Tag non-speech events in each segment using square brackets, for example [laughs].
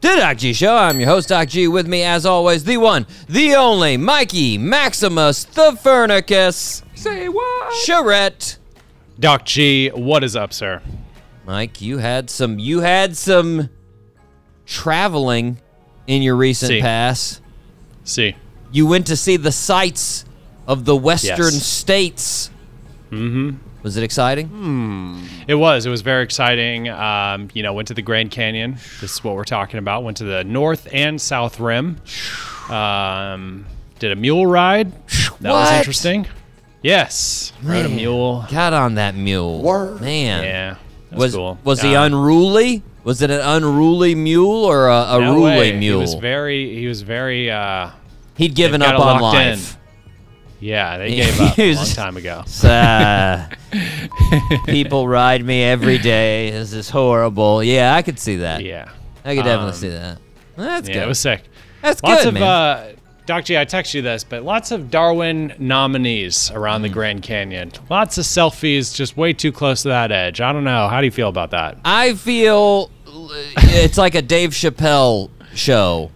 the Doc G Show. I'm your host, Doc G. With me, as always, the one, the only, Mikey Maximus, the Furnicus. Say what? Charette. Doc G, what is up, sir? Mike, you had some. You had some traveling in your recent See. pass. See. You went to see the sights of the Western Yes. states. Mm-hmm. Was it exciting? It was. It was very exciting. Um, you know, went to the Grand Canyon. This is what we're talking about. Went to the North and South Rim. Um, did a mule ride. That was interesting. Yes. Rode a mule. Got on that mule. Man. Yeah. That Was cool. was he Uh, unruly? Was it an unruly mule or a, a no ruly way. mule? He was very. He was very. Uh, He'd given up on locked in. Yeah, they [laughs] gave up a long time ago. [laughs] Uh, people ride me every day. This is horrible. Yeah, I could see that. Yeah. I could definitely Um, see that. That's Yeah, good. it was sick. That's Lots good, of man. uh Doc G, I text you this, but lots of Darwin nominees around Mm. the Grand Canyon. Lots of selfies, just way too close to that edge. I don't know. How do you feel about that? I feel it's like a Dave Chappelle show.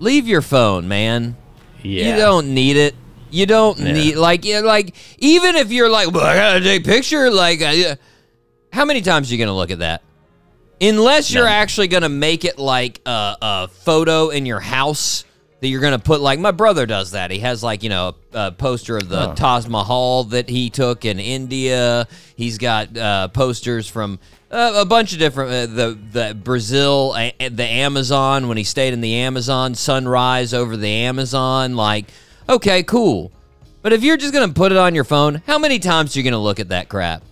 Leave your phone, man. Yeah. You don't need it. You don't Yeah. need like yeah, like even if you're like, well, I gotta take a picture. Like, uh, how many times are you gonna look at that? Unless you're None. actually gonna make it like a, a photo in your house that you're gonna put. Like my brother does that. He has like you know a, a poster of the Taj Mahal that he took in India. He's got uh, posters from. Uh, a bunch of different uh, the the Brazil a, the Amazon when he stayed in the Amazon sunrise over the Amazon like okay cool but if you're just gonna put it on your phone how many times are you gonna look at that crap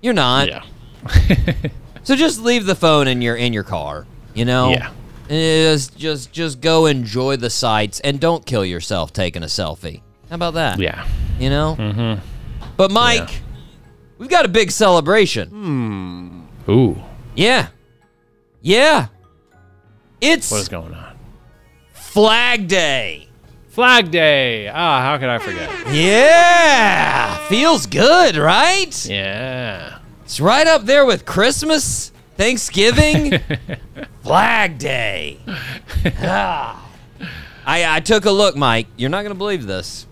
you're not Yeah. [laughs] so just leave the phone in your in your car you know Yeah. just just just go enjoy the sights and don't kill yourself taking a selfie how about that Yeah. you know mm-hmm. but Mike we've got a big celebration Hmm. Ooh. yeah. Yeah. It's What is going on? Flag Day. Flag Day. Ah, how could I forget? Yeah. Feels good, right? Yeah. It's right up there with Christmas, Thanksgiving, [laughs] Flag Day. Ah. I, I took a look, Mike. You're not going to believe this.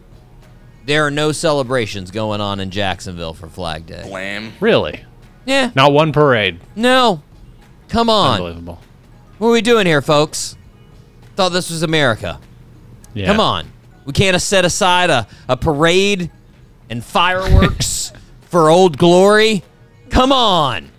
There are no celebrations going on in Jacksonville for Flag Day. Blam. Really? Yeah. Not one parade. No. Come on. Unbelievable. What are we doing here, folks? Thought this was America. Yeah. Come on. We can't set aside a, a parade and fireworks [laughs] for old glory. Come on.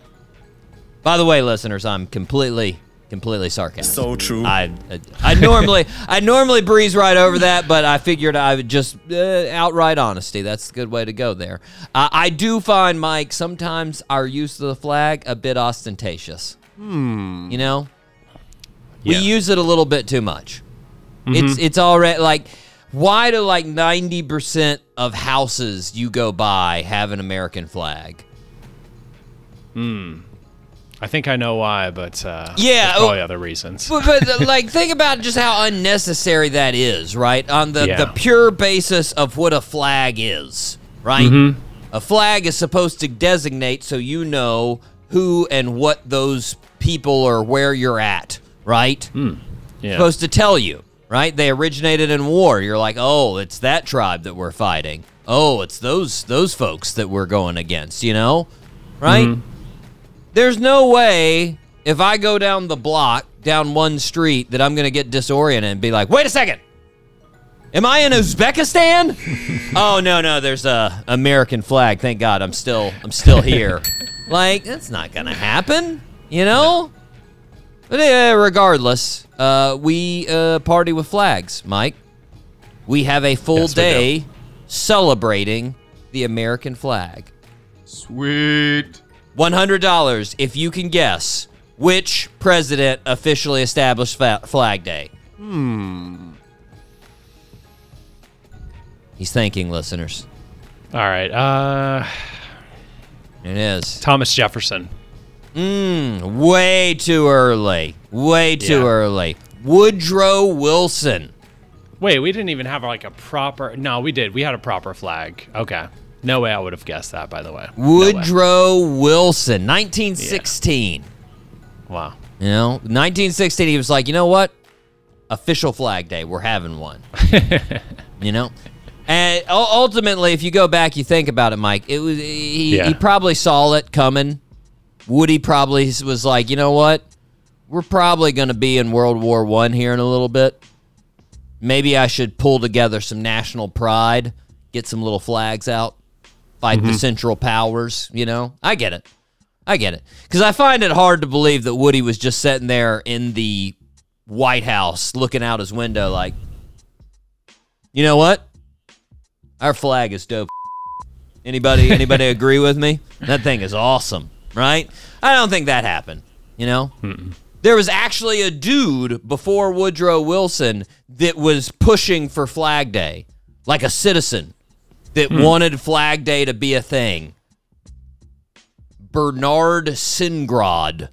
By the way, listeners, I'm completely, completely sarcastic. So true. I, I normally, I normally breeze right over that, but I figured I would just uh, outright honesty. That's a good way to go there. Uh, I do find, Mike, sometimes our use of the flag a bit ostentatious. Hmm. You know, we use it a little bit too much. It's it's already like why do like 90% of houses you go by have an American flag? Hmm. I think I know why, but uh, Yeah, there's probably oh- other reasons. But, but like think about just how unnecessary that is, right? On the, Yeah. the pure basis of what a flag is, right? A flag is supposed to designate so you know who and what those people or where you're at, right? yeah. supposed to tell you, right? They originated in war. You're like, oh, it's that tribe that we're fighting. Oh, it's those those folks that we're going against. You know, right? There's no way if I go down the block down one street that I'm gonna get disoriented and be like, wait a second. Am I in Uzbekistan? [laughs] oh no, no, there's a American flag. Thank God, I'm still I'm still here. [laughs] like that's not gonna happen, you know. But uh, regardless, uh, we uh, party with flags, Mike. We have a full Yes, day celebrating the American flag. Sweet. $100 if you can guess which president officially established fa- Flag Day. Hmm. He's thanking listeners. All right. Uh, It is. Thomas Jefferson. Mm, way too early. Way too Yeah. early. Woodrow Wilson. Wait, we didn't even have like a proper. No, we did. We had a proper flag. Okay. No way I would have guessed that. By the way. No way. Woodrow Wilson, 1916. Wow. You know, 1916, he was like, you know what? Official Flag Day. We're having one. [laughs] you know? And ultimately, if you go back, you think about it, Mike, it was he, Yeah. he probably saw it coming. Woody probably was like, you know what? We're probably going to be in World War One here in a little bit. Maybe I should pull together some national pride, get some little flags out, fight the mm-hmm. Central Powers. You know, I get it. I get it. Because I find it hard to believe that Woody was just sitting there in the White House looking out his window like, you know what? Our flag is dope. Anybody anybody [laughs] agree with me? That thing is awesome, right? I don't think that happened, you know? There was actually a dude before Woodrow Wilson that was pushing for Flag Day, like a citizen that wanted Flag Day to be a thing. Bernard Cigrand.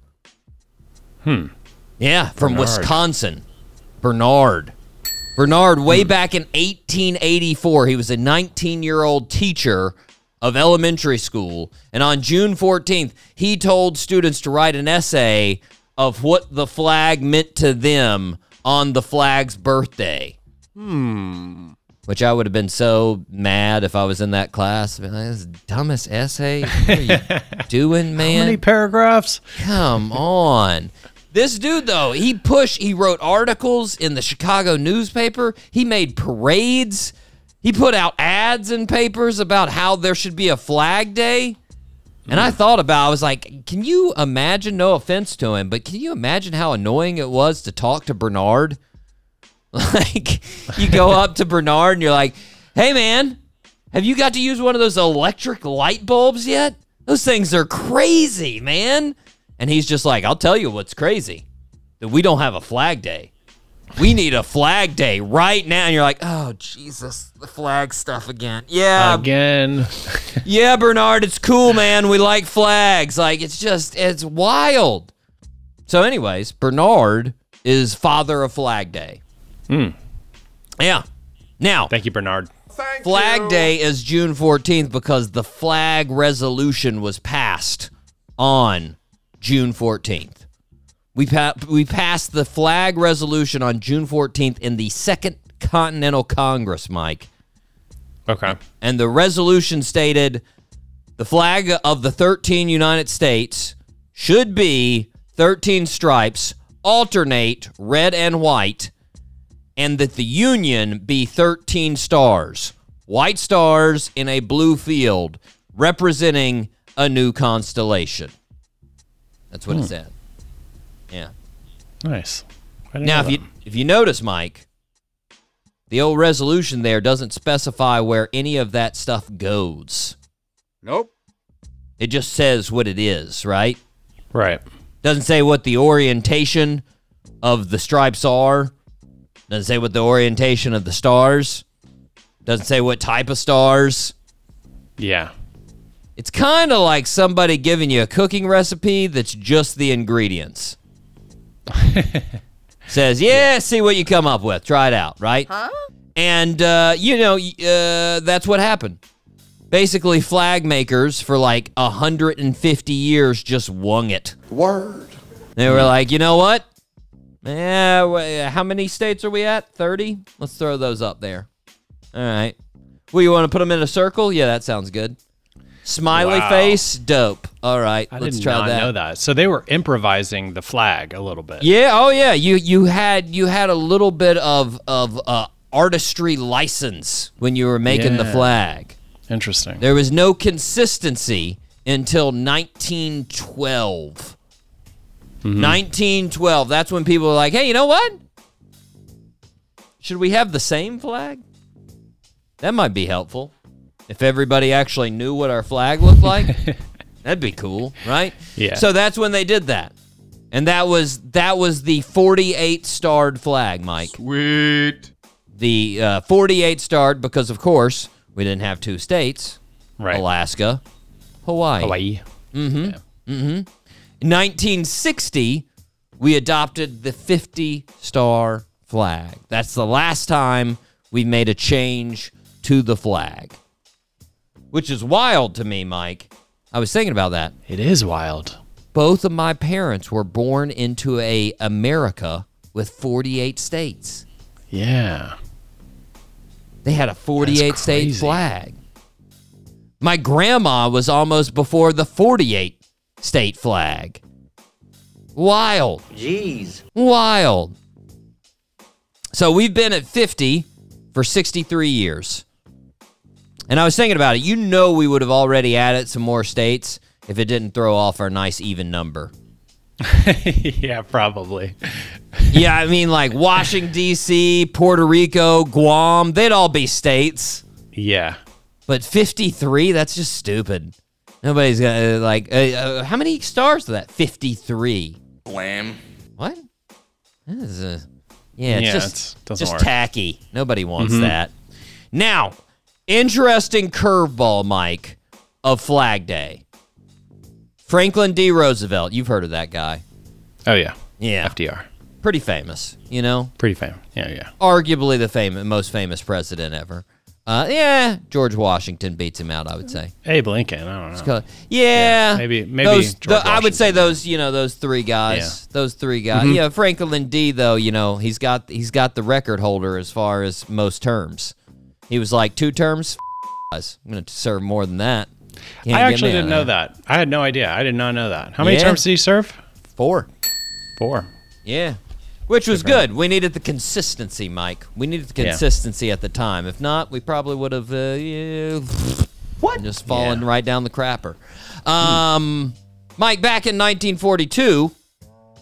Hmm. Yeah, from Bernard. Wisconsin. Bernard. Bernard, way back in 1884, he was a 19 year old teacher of elementary school. And on June 14th, he told students to write an essay of what the flag meant to them on the flag's birthday. Hmm. Which I would have been so mad if I was in that class. I'd be like, This dumbest essay. What are you [laughs] doing, man? How many paragraphs? Come on. This dude though, he pushed he wrote articles in the Chicago newspaper. He made parades. He put out ads in papers about how there should be a flag day. And I thought about I was like, can you imagine no offense to him, but can you imagine how annoying it was to talk to Bernard? [laughs] Like you go up to Bernard and you're like, "Hey man, have you got to use one of those electric light bulbs yet? Those things are crazy, man." And he's just like, "I'll tell you what's crazy. That we don't have a flag day. We need a flag day right now." And you're like, "Oh, Jesus, the flag stuff again." Yeah, Again. [laughs] yeah, Bernard, it's cool, man. We like flags. Like it's just it's wild. So, anyways, Bernard is father of Flag Day. Hmm. Yeah. Now, Thank you, Bernard. Flag Day is June 14th because the flag resolution was passed on June 14th. We pa- we passed the flag resolution on June 14th in the Second Continental Congress, Mike. Okay. And the resolution stated the flag of the 13 United States should be 13 stripes, alternate red and white, and that the Union be 13 stars, white stars in a blue field, representing a new constellation. That's what it hmm. said. Yeah. Nice. Now, know if you if you notice, Mike, the old resolution there doesn't specify where any of that stuff goes. Nope. It just says what it is, right? Right. Doesn't say what the orientation of the stripes are. Doesn't say what the orientation of the stars. Doesn't say what type of stars. Yeah. It's kind of like somebody giving you a cooking recipe that's just the ingredients. [laughs] Says, yeah, see what you come up with. Try it out, right? Huh? And, uh, you know, uh, that's what happened. Basically, flag makers for like 150 years just wung it. Word. They were like, you know what? Yeah, how many states are we at? 30? Let's throw those up there. All right. Well, you want to put them in a circle? Yeah, that sounds good. Smiley Wow. face, dope. All right, I let's try that. know that. So they were improvising the flag a little bit. Yeah, oh yeah. You you had you had a little bit of of uh, artistry license when you were making the flag. Interesting. There was no consistency until 1912. 1912. That's when people were like, "Hey, you know what? Should we have the same flag? That might be helpful. If everybody actually knew what our flag looked like, [laughs] that'd be cool, right? Yeah. So that's when they did that. And that was that was the 48 starred flag, Mike. Sweet. The uh, 48 starred because, of course, we didn't have two states Right. Alaska, Hawaii. Hawaii. Mm hmm. Mm hmm. 1960, we adopted the 50 star flag. That's the last time we made a change to the flag, which is wild to me, Mike. I was thinking about that. It is wild. Both of my parents were born into a America with 48 states. Yeah. They had a 48 state flag. My grandma was almost before the 48 state flag. Wild. Jeez. Wild. So we've been at 50 for 63 years. And I was thinking about it. You know, we would have already added some more states if it didn't throw off our nice even number. [laughs] yeah, probably. [laughs] Yeah, I mean, like Washington, D.C., Puerto Rico, Guam, they'd all be states. Yeah. But 53, that's just stupid. Nobody's gonna, uh, like, uh, uh, how many stars is that? 53. Wham. What? That is a, yeah, it's Yeah, just, it's- doesn't just work. Mm-hmm. tacky. Nobody wants that. Now, interesting curveball, Mike, of Flag Day. Franklin D. Roosevelt. You've heard of that guy. Oh yeah. Yeah. FDR. Pretty famous, you know? Pretty famous. Yeah, yeah. Arguably the famous, most famous president ever. Uh, yeah, George Washington beats him out, I would say. Abe Lincoln. I don't know. Yeah, Yeah, maybe- maybe those, George the- I would say those. You know, those three guys. Yeah. Mm-hmm. Those three guys. Yeah, Franklin D. Though you know he's got he's got the record holder as far as most terms. He was like two terms. Guys, I'm gonna serve more than that. Can't I actually didn't know that. that. I had no idea. I did not know that. How many Yeah. terms did he serve? Four. Four. Yeah. Which was good. We needed the consistency, Mike. We needed the Yeah. consistency at the time. If not, we probably would have uh, yeah, What? just fallen Yeah. right down the crapper. Um, Mike, back in 1942,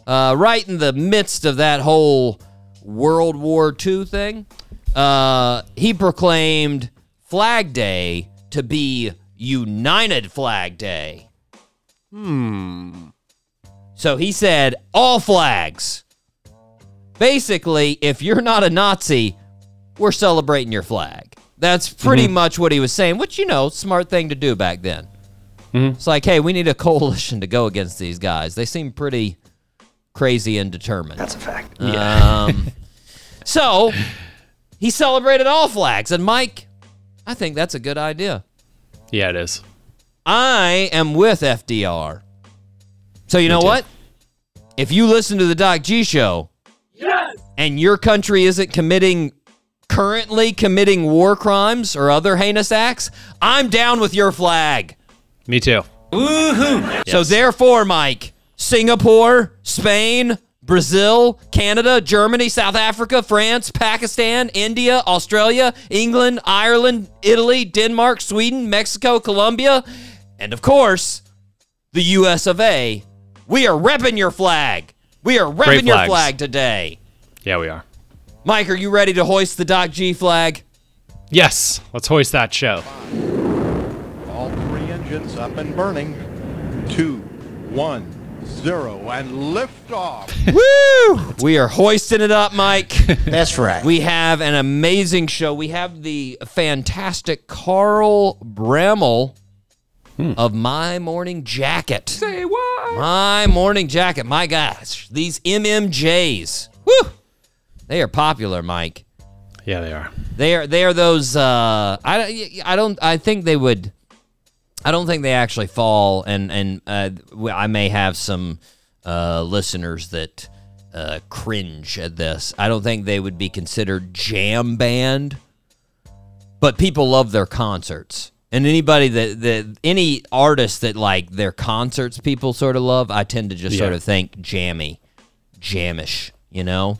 uh, right in the midst of that whole World War II thing, uh, he proclaimed Flag Day to be United Flag Day. Hmm. So he said, all flags. Basically, if you're not a Nazi, we're celebrating your flag. That's pretty much what he was saying, which, you know, smart thing to do back then. It's like, hey, we need a coalition to go against these guys. They seem pretty crazy and determined. That's a fact. Um, [laughs] so he celebrated all flags. And Mike, I think that's a good idea. Yeah, it is. I am with FDR. So you know too. what? If you listen to the Doc G show, yes! and your country isn't committing currently committing war crimes or other heinous acts, I'm down with your flag. Me too. So therefore, Mike, Singapore, Spain, Brazil, Canada, Germany, South Africa, France, Pakistan, India, Australia, England, Ireland, Italy, Denmark, Sweden, Mexico, Colombia, and of course, the US of A. We are repping your flag. We are Great repping your flag today. Yeah, we are. Mike, are you ready to hoist the Doc G flag? Yes. Let's hoist that show. All three engines up and burning. Two, one, zero, and lift off. [laughs] Woo! We are hoisting it up, Mike. [laughs] That's right. We have an amazing show. We have the fantastic Carl Broemel of My Morning Jacket. Say what? My Morning Jacket. My gosh, these MMJs. Woo! They are popular, Mike. Yeah, they are. They are they are those uh I don't- I don't I think they would I don't think they actually fall and and uh I may have some uh listeners that uh cringe at this. I don't think they would be considered jam band. But people love their concerts. And anybody that that any artist that like their concerts people sort of love, I tend to just sort of think jammy, jamish, you know?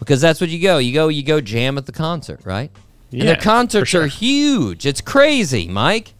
because that's what you go. You go, you go jam at the concert, right? and Yeah, their concerts sure. are huge. It's crazy, Mike.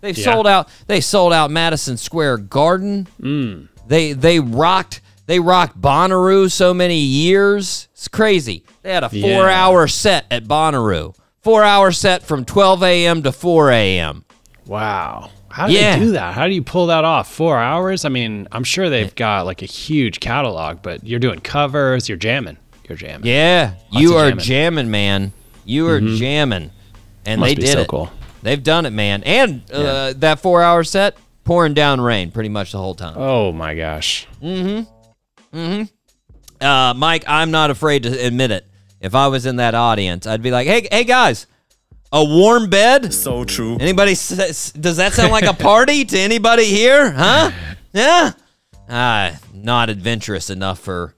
They've Yeah. sold out. They sold out Madison Square Garden. Mm. They they rocked. They rocked Bonnaroo so many years. It's crazy. They had a Yeah. four-hour set at Bonnaroo. Four-hour set from 12 a.m. to 4 a.m. Wow. How do Yeah. they do that? How do you pull that off? Four hours? I mean, I'm sure they've got like a huge catalog, but you're doing covers, you're jamming. you're jamming. Yeah, Lots you are jamming. jamming, man. You are jamming, and Must they did so it. cool. They've done it, man. And uh, that four-hour set, pouring down rain pretty much the whole time. Oh my gosh. Mm hmm. Mm hmm. Uh, Mike, I'm not afraid to admit it. If I was in that audience, I'd be like, "Hey, hey, guys, a warm bed? So true. Anybody? s- s- Does that sound like a [laughs] party to anybody here? Huh? Yeah. Ah, not adventurous enough for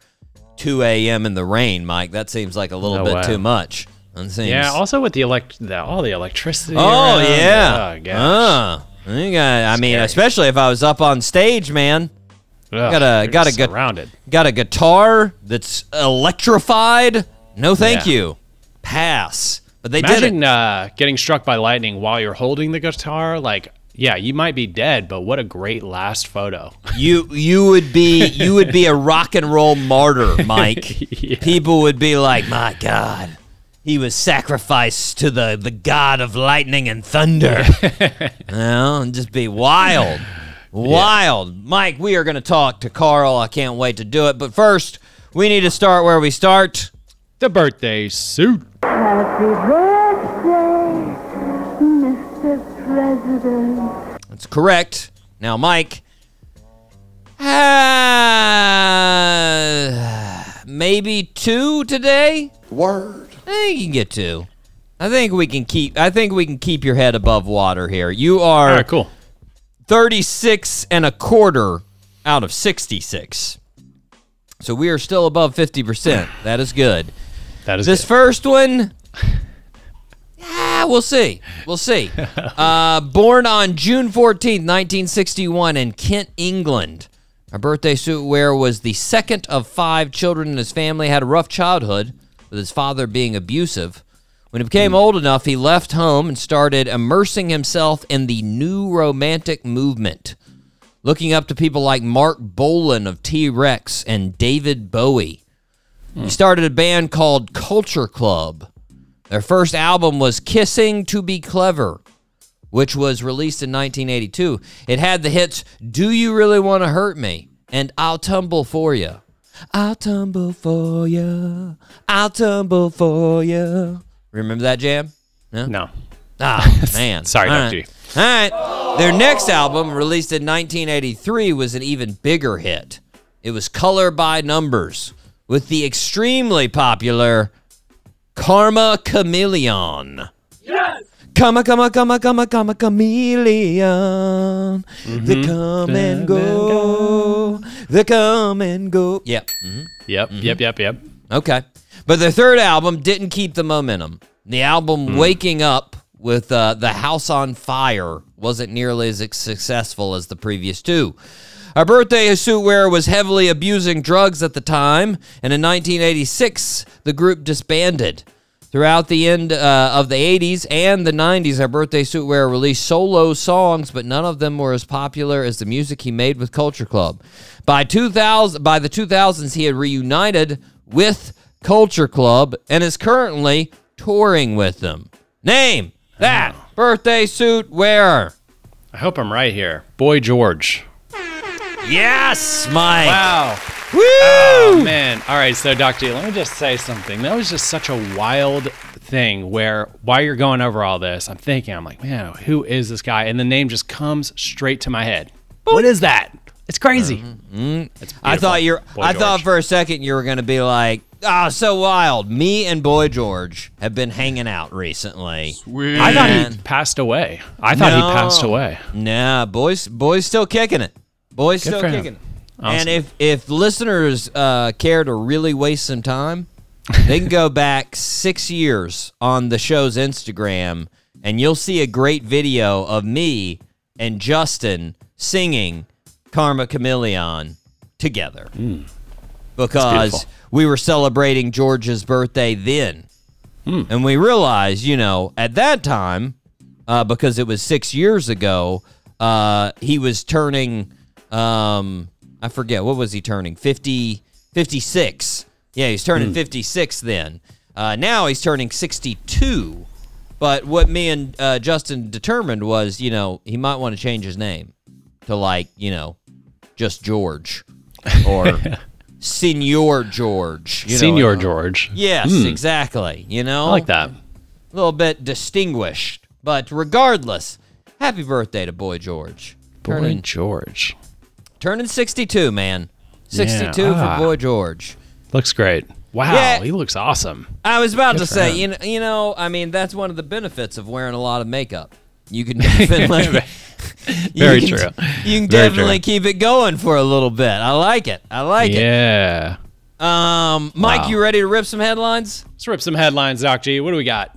2 a.m. in the rain, Mike. That seems like a little No bit way. too much. That seems- Yeah. Also with the elect, the, all the electricity. Oh around. yeah. Oh, gosh. Uh, got- I mean, especially if I was up on stage, man. Ugh, got a- got a surrounded. Got a guitar that's electrified. No, thank Yeah. you. Pass. But they did it. Imagine uh, getting struck by lightning while you're holding the guitar. Like, yeah, you might be dead, but what a great last photo. [laughs] You you would be you would be a rock and roll martyr, Mike. [laughs] Yeah. People would be like, "My God, he was sacrificed to the the god of lightning and thunder." you know, and just be wild, wild. Mike, we are going to talk to Carl. I can't wait to do it. But first, we need to start where we start. The birthday suit. Happy birthday, Mr. President. That's correct. Now, Mike. Uh, maybe two today. Word. I think you can get two. I think we can keep. I think we can keep your head above water here. You are All right, cool. 36 and a quarter out of 66. So we are still above 50%. That is good. That is This good. first one, yeah, we'll see. We'll see. [laughs] Uh, born on June 14th, 1961, in Kent, England. Our birthday suit wearer was the second of five children in his family. Had a rough childhood, with his father being abusive. When he became old enough, he left home and started immersing himself in the new romantic movement, looking up to people like Marc Bolan of T Rex and David Bowie. He hmm. started a band called Culture Club. Their first album was Kissing to Be Clever, which was released in 1982. It had the hits Do You Really Want to Hurt Me and I'll Tumble For You. I'll tumble for you. I'll tumble for you. Remember that jam? No. No. Ah, [laughs] man. Sorry, All Dr. right. All right. Their next album, released in 1983, was an even bigger hit. It was Color by Numbers with the extremely popular Karma Chameleon. Yes! Come, a come, a come, a come, come, chameleon. They come and go. They come and go. Yep. Mhm. Yep. Mm-hmm. Yep. Yep. Yep. Okay. But their third album didn't keep the momentum. The album Waking Up with uh, The House on Fire wasn't nearly as successful as the previous two. Our birthday suit wearer was heavily abusing drugs at the time, and in 1986, the group disbanded. Throughout the end uh, of the 80s and the 90s, our birthday suit wearer released solo songs, but none of them were as popular as the music he made with Culture Club. By 2000, by the 2000s, he had reunited with Culture Club and is currently touring with them. Name that birthday suit wearer. I hope I'm right here. Boy George. Yes, Mike. Wow. Woo! Oh man. All right, so Dr. D, let me just say something. That was just such a wild thing where while you're going over all this, I'm thinking, I'm like, man, who is this guy? And the name just comes straight to my head. What is that? It's crazy. Mm-hmm. I thought you're. Boy I thought for a second you were gonna be like, "Ah, so wild." Me and Boy George have been hanging out recently. Sweet. I thought he passed away. I thought he passed away. Nah, boys, boys still kicking it. Boys still kicking it. Awesome. And if if listeners uh, care to really waste some time, they can go back six years on the show's Instagram, and you'll see a great video of me and Justin singing "Karma Chameleon" together. Because we were celebrating George's birthday then. And we realized, you know, at that time, uh, because it was six years ago, uh, he was turning, um, I forget, what was he turning? 50, 56. Yeah, he's turning 56 then. Uh, now he's turning 62. But what me and uh, Justin determined was, you know, he might want to change his name to like, you know, just George [laughs] or Senior George. you know, Senior uh, George. Yes, Hmm. exactly. You know, I like that. A little bit distinguished, but regardless, happy birthday to Boy George. Boy Turning, George. Turning 62, man. 62 Ah. for Boy George. Looks great. Wow, Yeah. he looks awesome. I was about Good to say, him. you know, you know, I mean, that's one of the benefits of wearing a lot of makeup. You can [laughs] definitely, [laughs] Very [laughs] you Very can- true. You can Very definitely true. keep it going for a little bit. I like it. I like yeah. it. Yeah. Um, Mike, Wow. you ready to rip some headlines? Let's rip some headlines, Doc G. What do we got?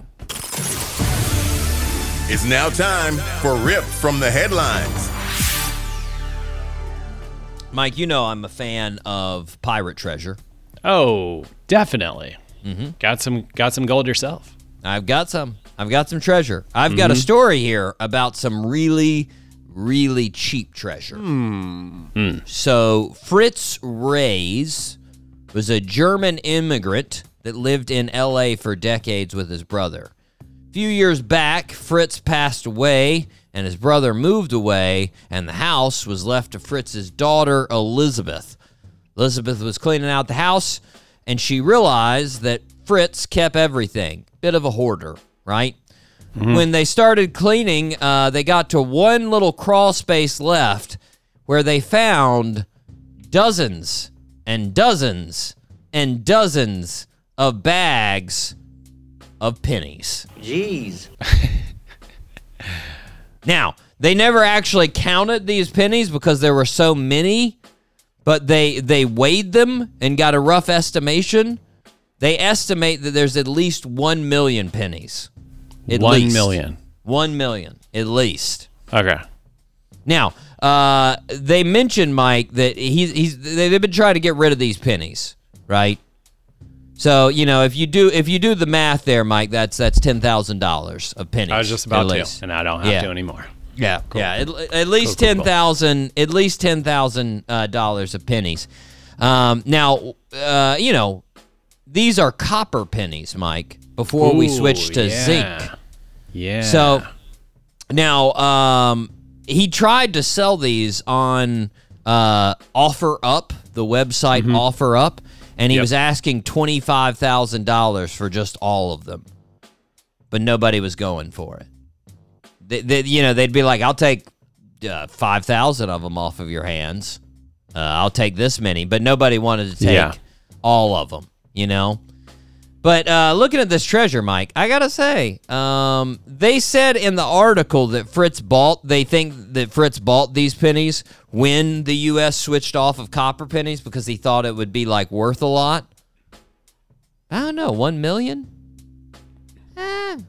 It's now time for Rip from the Headlines. Mike, you know I'm a fan of Pirate Treasure. Oh, definitely. Mm-hmm. Got some got some gold yourself. I've got some. I've got some treasure. I've got Mm-hmm. a story here about some really, really cheap treasure. Hmm. So Fritz Reis was a German immigrant that lived in L.A. for decades with his brother. A few years back, Fritz passed away, and his brother moved away, and the house was left to Fritz's daughter Elizabeth. Elizabeth was cleaning out the house and she realized that Fritz kept everything. Bit of a hoarder, right? When they started cleaning, uh, they got to one little crawl space left where they found dozens and dozens and dozens of bags of pennies. Jeez. [laughs] Now, they never actually counted these pennies because there were so many, but they they weighed them and got a rough estimation. They estimate that there's at least 1 million pennies. At One least. million. 1 million at least. Okay. Now, uh, they mentioned Mike that he's he's they- they've been trying to get rid of these pennies, right? So you know if you do if you do the math there, Mike, that's that's ten thousand dollars of pennies. I was just about to, and I don't have Yeah. to anymore. Yeah, yeah. At, at least Cool, cool, ten thousand. At least ten thousand uh, dollars of pennies. Um, now, uh, you know, these are copper pennies, Mike. Before we switch to yeah. zinc. Yeah. So now, um, he tried to sell these on uh, Offer Up, the website Offer Up, and he. Yep. was asking twenty five thousand dollars for just all of them, but nobody was going for it. They, they, you know, they'd be like, "I'll take uh, five thousand of them off of your hands. Uh, I'll take this many," but nobody wanted to take Yeah. all of them. You know. But uh, looking at this treasure, Mike, I gotta say, um, they said in the article that Fritz bought. They think that Fritz bought these pennies when the U.S. switched off of copper pennies because he thought it would be like worth a lot. I don't know, one million. Eh,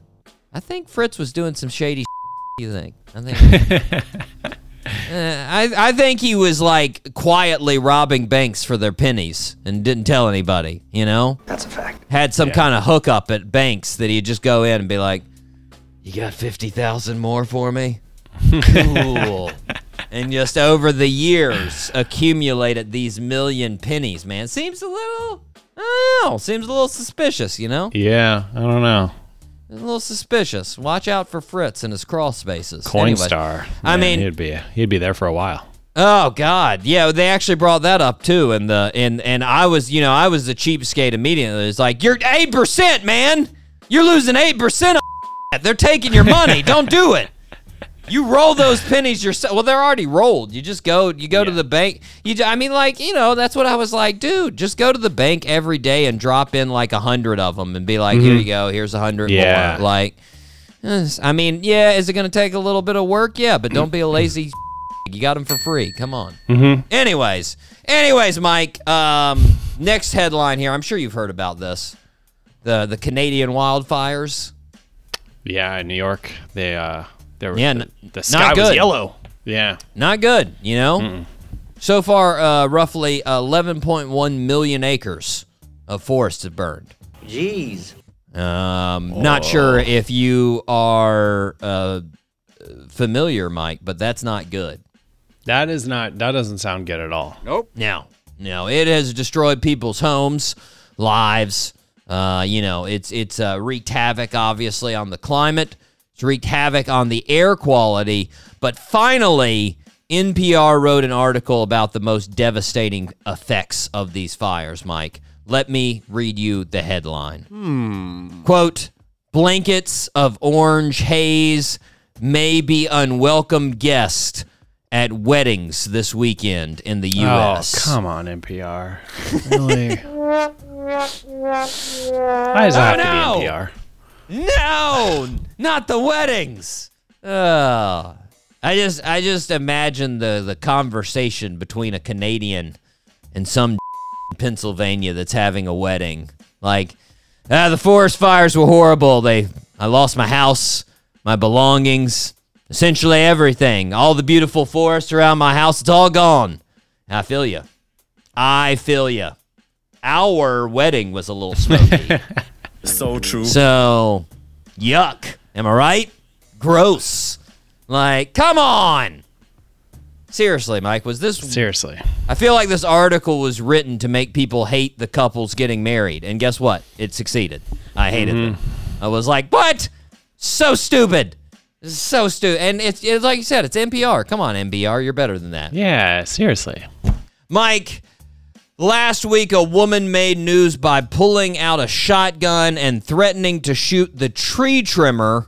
I think Fritz was doing some shady. [laughs] You think? I think. [laughs] Uh, I I think he was like quietly robbing banks for their pennies and didn't tell anybody. You know That's a fact. had some kind of hookup at banks that he'd just go in and be like, "You got fifty thousand more for me?" Cool. [laughs] and just over the years accumulated these million pennies. Man, seems a little, I don't know, seems a little suspicious. You know, yeah, I don't know. A little suspicious. Watch out for Fritz and his crawl spaces. Anyway. Coinstar. I mean- he'd be he'd be there for a while. Oh God, yeah, they actually brought that up too, and the and and I was, you know, I was the cheapskate immediately. It's like you're eight percent, man. You're losing eight percent. [laughs] They're taking your money. Don't do it. You roll those pennies yourself. Well, they're already rolled. You just go. You go to the bank. You. I mean, like you know, that's what I was like, dude. Just go to the bank every day and drop in like a hundred of them and be like, here you go. Here's a hundred Yeah. more. Like, I mean, yeah. Is it going to take a little bit of work? Yeah, but don't be a lazy. [laughs] You got them for free. Come on. Mm-hmm. Anyways, anyways, Mike. Um, next headline here. I'm sure you've heard about this. The the Canadian wildfires. Yeah, in New York, they uh, there was Yeah, the, n- the not sky was yellow. Yeah, Not good. You know. So far, uh, roughly 11.1 million acres of forest have burned. Jeez. Um, Not sure if you are uh, familiar, Mike, but that's not good. that is not. That doesn't sound good at all. Nope. Now, now it has destroyed people's homes, lives. Uh, you know, it's it's uh, wreaked havoc, obviously, on the climate. It's wreaked havoc on the air quality. But finally, NPR wrote an article about the most devastating effects of these fires, Mike. Let me read you the headline. Hmm. Quote Blankets of orange haze may be unwelcome guest at weddings this weekend in the U.S. Oh, come on, NPR. Really? [laughs] Why does it have to be NPR? No, not the weddings. Uh, I just I just imagine the the conversation between a Canadian and some [laughs] Pennsylvania that's having a wedding. Like, ah, the forest fires were horrible. They I lost my house, my belongings, essentially everything. All the beautiful forest around my house, it's all gone. I feel you. I feel you. Our wedding was a little smoky. [laughs] So true. So, yuck. Am I right? Gross. Like, come on. Seriously, Mike, was this. Seriously. I feel like this article was written to make people hate the couples getting married. And guess what? It succeeded. I hated mm-hmm. them. I was like, what? So stupid. So stupid. And it's, it's like you said, it's NPR. Come on, NPR. You're better than that. Yeah, seriously. Mike, last week a woman made news by pulling out a shotgun and threatening to shoot the tree trimmer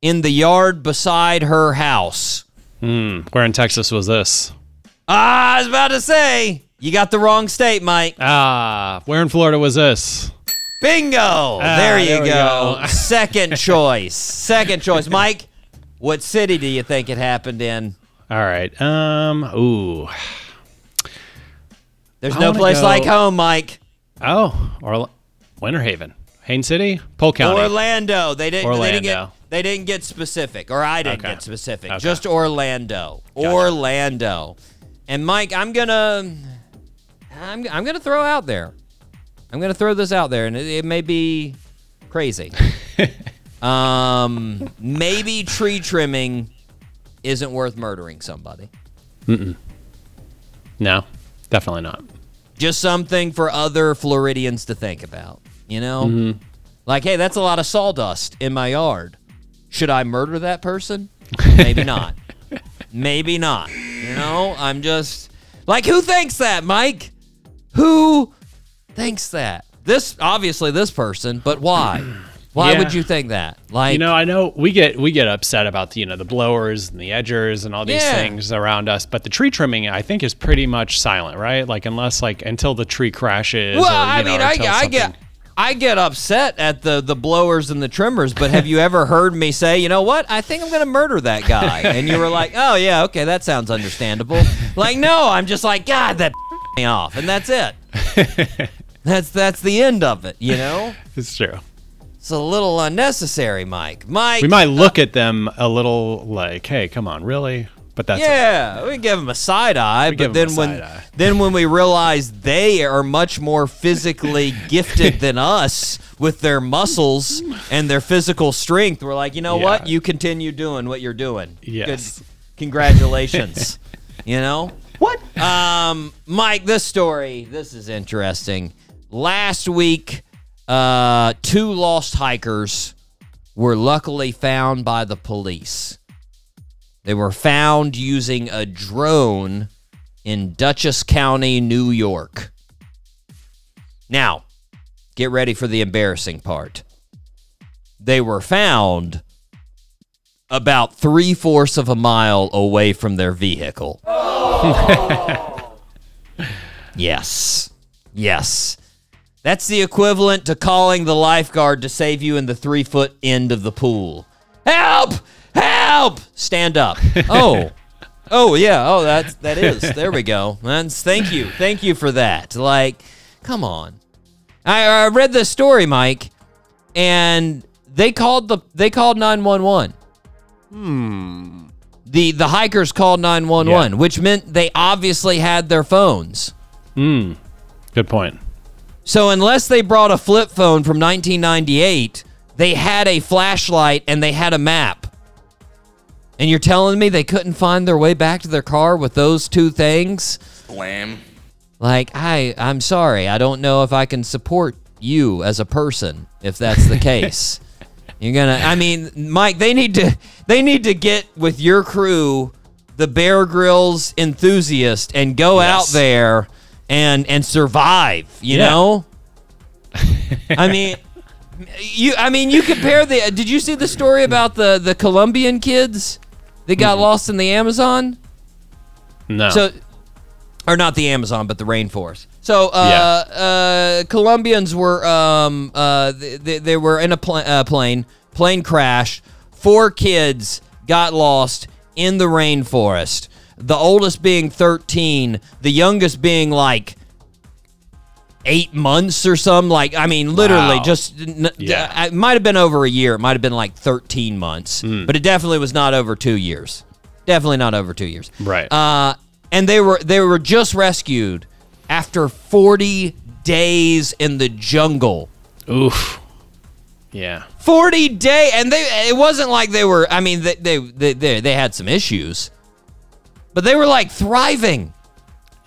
in the yard beside her house. Hmm. Where in Texas was this? Ah, I was about to say, you got the wrong state, Mike. Ah, where in Florida was this? Bingo! there you there go. go. [laughs] Second choice. Second choice. Mike, what city do you think it happened in? All right. Um. Ooh. There's I no wanna place go- like home, Mike. Oh, or Winter Haven, Haines City, Polk County. Orlando. They didn't. They didn't get. Orlando. They didn't get specific, or I didn't Okay. get specific. Okay. Just Orlando. Orlando. And Mike, I'm gonna, I'm, I'm gonna throw out there. I'm gonna throw this out there, and it, it may be crazy. [laughs] um, maybe tree trimming isn't worth murdering somebody. no, definitely not. Just something for other Floridians to think about. You know, Mm-hmm. like, hey, that's a lot of sawdust in my yard. Should I murder that person? Maybe not. [laughs] Maybe not. You know, I'm just like, who thinks that, Mike? Who thinks that? This obviously this person, but why? [clears throat] Why Yeah. would you think that? Like, You know, I know we get we get upset about the, you know the blowers and the edgers and all these Yeah. things around us, but the tree trimming I think is pretty much silent, right? Like unless like until the tree crashes. Well, or, I know, mean, I, I get I get upset at the the blowers and the trimmers, but have you ever heard me say, you know what? I think I'm going to murder that guy, and you were like, oh yeah, okay, that sounds understandable. like, no, I'm just like, God, that [laughs] me off, and that's it. [laughs] that's that's the end of it. You know, It's true. It's a little unnecessary, Mike. Mike, We might look at them a little like, hey, come on, really? But that's it. Yeah, we give them a side eye, but give 'em then a when side eye. then when we realize they are much more physically [laughs] gifted than us with their muscles and their physical strength, we're like, you know what? You continue doing what you're doing. Yes. Good. Congratulations. [laughs] you know? What? Um, Mike, this story, this is interesting. Last week, uh, two lost hikers were luckily found by the police. They were found using a drone in Dutchess County, New York. Now, get ready for the embarrassing part. They were found about three fourths of a mile away from their vehicle. [laughs] yes. Yes. That's the equivalent to calling the lifeguard to save you in the three foot end of the pool. Help! Help! Stand up. [laughs] Oh. Oh yeah. Oh, that's that is. There we go. That's thank you. Thank you for that. Like, come on. I, I read this story, Mike, and they called the they called nine one one. Hmm. The the hikers called nine one one, which meant they obviously had their phones. Hmm. Good point. So unless they brought a flip phone from 1998, they had a flashlight and they had a map. And you're telling me they couldn't find their way back to their car with those two things? Blam. Like, I I'm sorry. I don't know if I can support you as a person if that's the [laughs] case. You're going to I mean, Mike, they need to they need to get with your crew the Bear Grylls enthusiast and go Yes. out there and and survive. You Yeah. know, I mean. You, I mean, you compare the. Did you see the story about the the Colombian kids that got lost in the Amazon? No. So, or not the Amazon, but the rainforest. So, uh, uh, Colombians were, um, uh, they, they were in a pl- uh, plane. Plane crash. Four kids got lost in the rainforest. The oldest being 13, the youngest being like eight months or something. Like, I mean, literally Wow. just, n- Yeah. uh, it might have been over a year. It might have been like 13 months, Hmm. but it definitely was not over two years. Definitely not over two years. Right. Uh, and they were they were just rescued after 40 days in the jungle. Oof. Yeah. 40 day and they it wasn't like they were I mean they they they, they, they had some issues. But they were like thriving.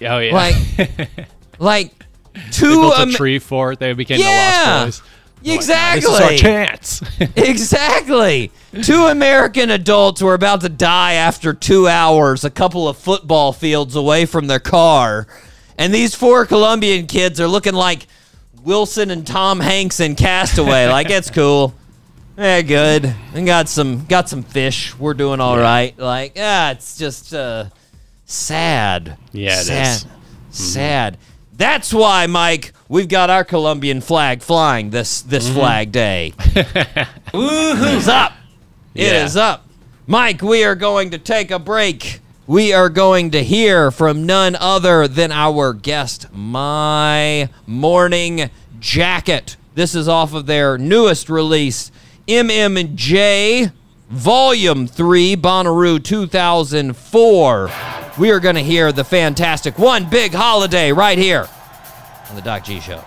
Oh yeah. Like [laughs] like two they built a tree fort. They became Yeah. the Lost Boys. They're like, Exactly. this is our chance. [laughs] [laughs] exactly. Two American adults were about to die after two hours, a couple of football fields away from their car. And these four Colombian kids are looking like Wilson and Tom Hanks in Castaway. like, it's cool. Yeah, good. And got some got some fish. We're doing all right. Like, yeah, it's just uh sad. Yeah, it sad. is. Mm-hmm. Sad. That's why, Mike, we've got our Colombian flag flying this this Mm-hmm. flag day. [laughs] Woohoo's up. It Yeah. is up. Mike, we are going to take a break. We are going to hear from none other than our guest, My Morning Jacket. This is off of their newest release, MM&J Volume 3, Bonnaroo 2004. We are going to hear the fantastic One Big Holiday right here on the Doc G Show.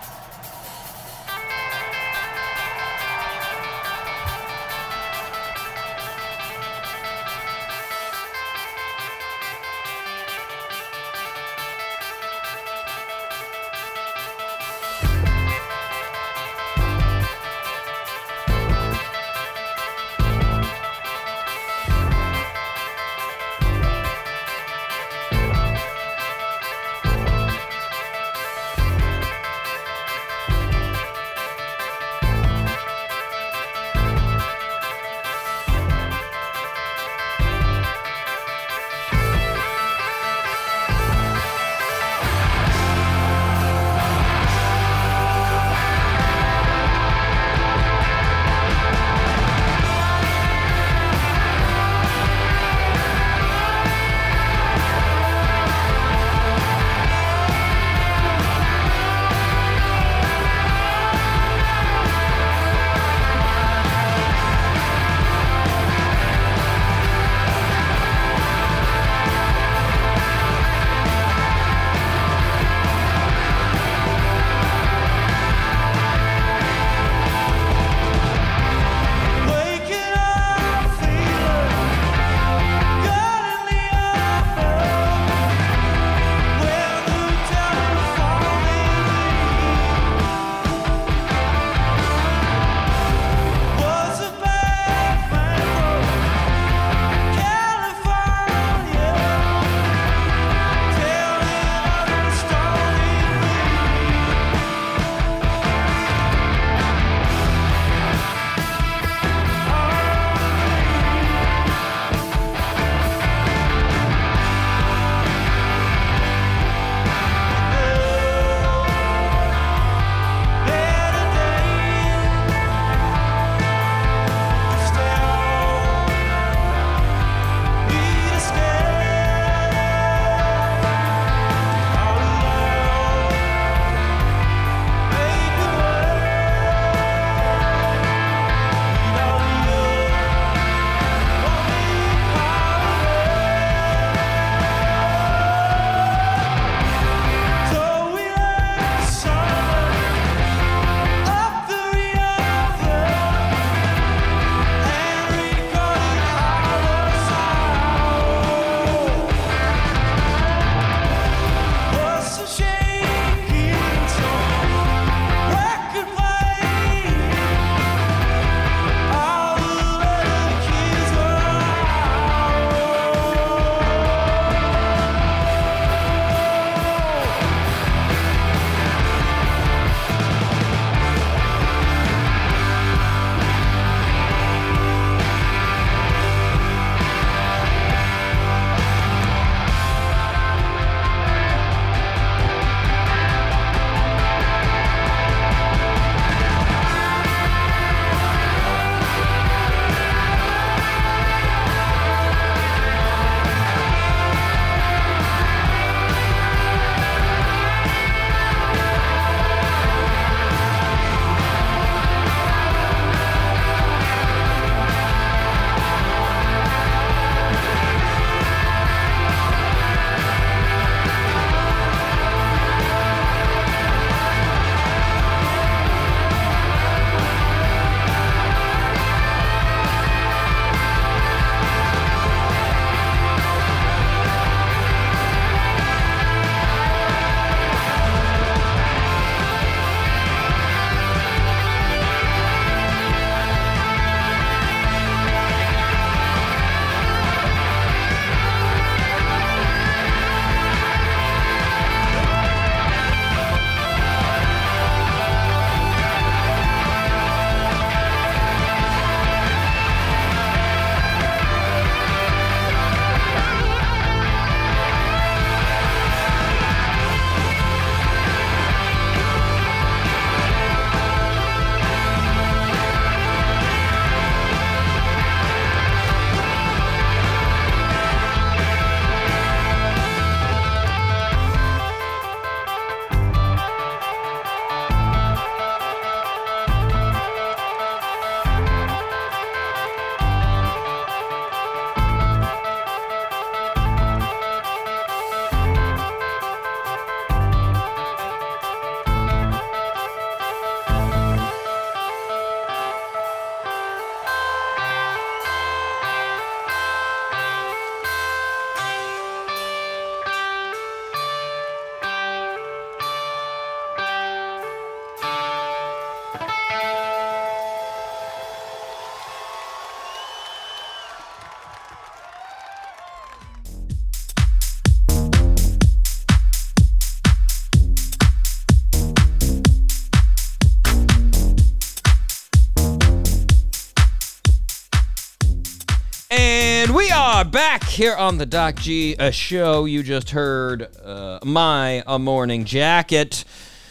And we are back here on the Doc G uh, show. You just heard uh, my uh, morning jacket.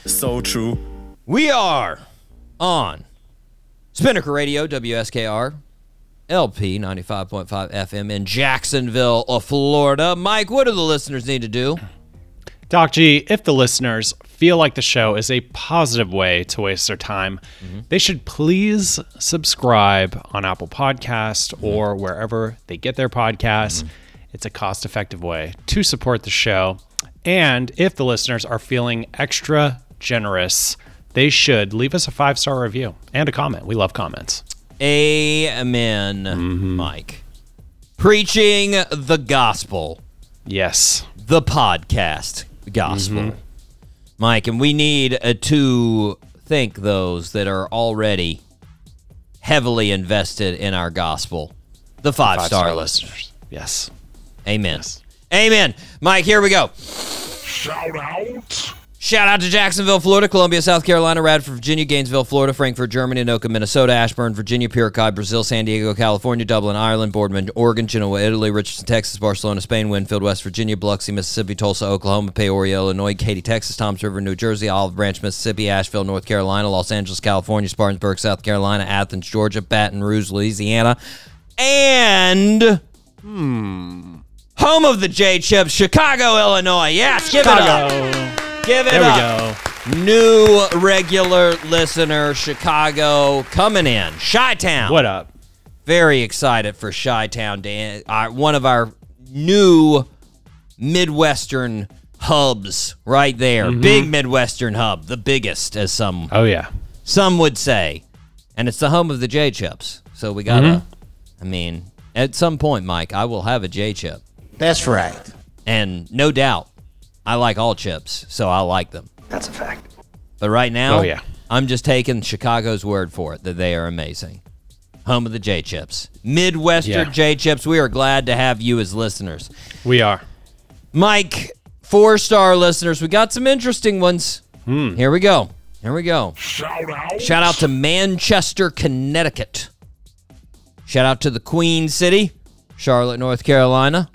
So true. We are on Spinnaker Radio, WSKR, LP 95.5 FM in Jacksonville, uh, Florida. Mike, what do the listeners need to do? Doc G, if the listeners feel like the show is a positive way to waste their time, mm-hmm. they should please subscribe on Apple Podcast mm-hmm. or wherever they get their podcasts. Mm-hmm. It's a cost effective way to support the show. And if the listeners are feeling extra generous, they should leave us a five star review and a comment. We love comments. Amen, Mike. Preaching the gospel, Yes. the podcast gospel. Mike, and we need uh, to thank those that are already heavily invested in our gospel, the five, star, Five-star listeners. listeners. Yes. Amen. Amen. Mike, here we go. Shout out. Shout out to Jacksonville, Florida, Columbia, South Carolina, Radford, Virginia, Gainesville, Florida, Frankfurt, Germany, Anoka, Minnesota, Ashburn, Virginia, Purikai, Brazil, San Diego, California, Dublin, Ireland, Boardman, Oregon, Genoa, Italy, Richardson, Texas, Barcelona, Spain, Winfield, West Virginia, Biloxi, Mississippi, Tulsa, Oklahoma, Peoria, Illinois, Katy, Texas, Toms River, New Jersey, Olive Branch, Mississippi, Asheville, North Carolina, Los Angeles, California, Spartanburg, South Carolina, Athens, Georgia, Baton Rouge, Louisiana, and hmm. home of the J Chips, Chicago, Illinois. Yes, give it up. Give it There we go. New regular listener, Chicago, coming in. Chi Town. What up? Very excited for Chi Town, Dan. Our, one of our new Midwestern hubs right there. Mm-hmm. Big Midwestern hub, the biggest, as some Oh, yeah. some would say. And it's the home of the J Chips. So we gotta, mm-hmm. I mean, at some point, Mike, I will have a J Chip. That's right. And no doubt, I like all chips, so I like them. That's a fact. But right now, Oh, yeah. I'm just taking Chicago's word for it that they are amazing. Home of the J Chips. Midwestern Yeah. J Chips. We are glad to have you as listeners. We are. Mike, four star listeners, we got some interesting ones. Hmm. Here we go. Here we go. Shout out. Shout out to Manchester, Connecticut. Shout out to the Queen City, Charlotte, North Carolina.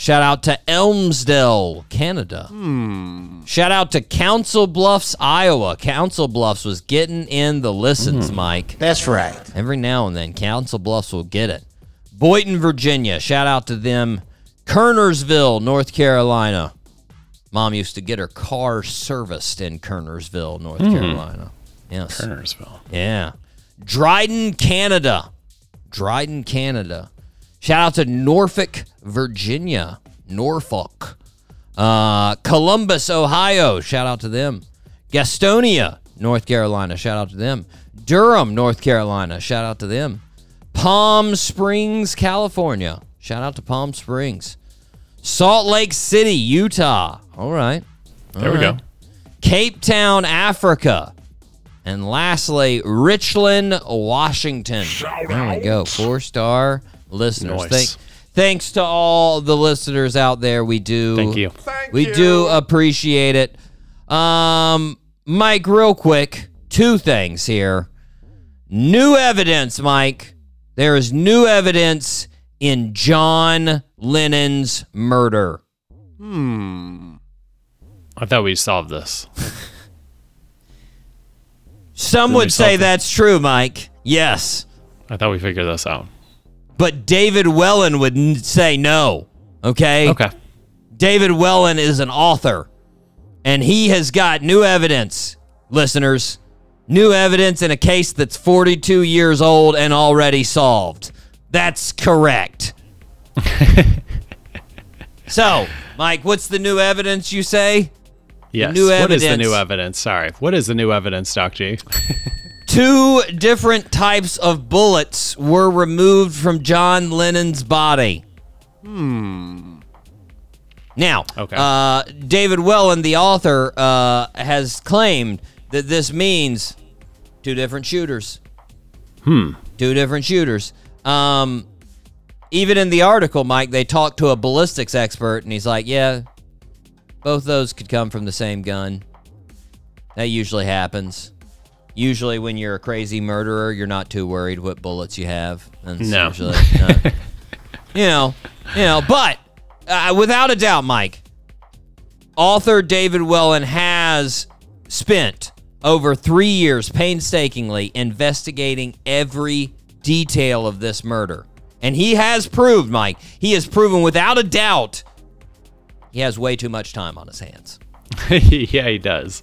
Shout out to Elmsdale, Canada. Hmm. Shout out to Council Bluffs, Iowa. Council Bluffs was getting in the listens, hmm. Mike. That's right. Every now and then, Council Bluffs will get it. Boynton, Virginia. Shout out to them. Kernersville, North Carolina. Mom used to get her car serviced in Kernersville, North hmm. Carolina. Yes. Kernersville. Yeah. Dryden, Canada. Dryden, Canada. Shout out to Norfolk, Virginia. Norfolk. Uh, Columbus, Ohio. Shout out to them. Gastonia, North Carolina. Shout out to them. Durham, North Carolina. Shout out to them. Palm Springs, California. Shout out to Palm Springs. Salt Lake City, Utah. All right. There we go. Cape Town, Africa. And lastly, Richland, Washington. There we go. Four star listeners. Nice. Thank, thanks to all the listeners out there. We do. Thank you. Thank we do appreciate it. Um, Mike, real quick, two things here. New evidence, Mike. There is new evidence in John Lennon's murder. Hmm. I thought we solved this. Some would say it? that's true, Mike. Yes. I thought we figured this out. But David Wellen would n- say no. Okay? Okay. David Wellen is an author, and he has got new evidence, listeners. New evidence in a case that's 42 years old and already solved. That's correct. [laughs] so, Mike, what's the new evidence you say? Yes. new evidence. What is the new evidence? Sorry. What is the new evidence, Doc G? [laughs] Two different types of bullets were removed from John Lennon's body. Hmm. Now, Okay. uh, David Wellen, the author, uh, has claimed that this means two different shooters. Hmm. Two different shooters. Um, even in the article, Mike, they talked to a ballistics expert, and he's like, "Yeah, both those could come from the same gun. That usually happens. Usually, when you're a crazy murderer, you're not too worried what bullets you have. That's No. usually, uh, [laughs] you know, you know, but uh, without a doubt, Mike, author David Wellen has spent over three years painstakingly investigating every detail of this murder. And he has proved, Mike, he has proven without a doubt he has way too much time on his hands. [laughs] yeah, he does.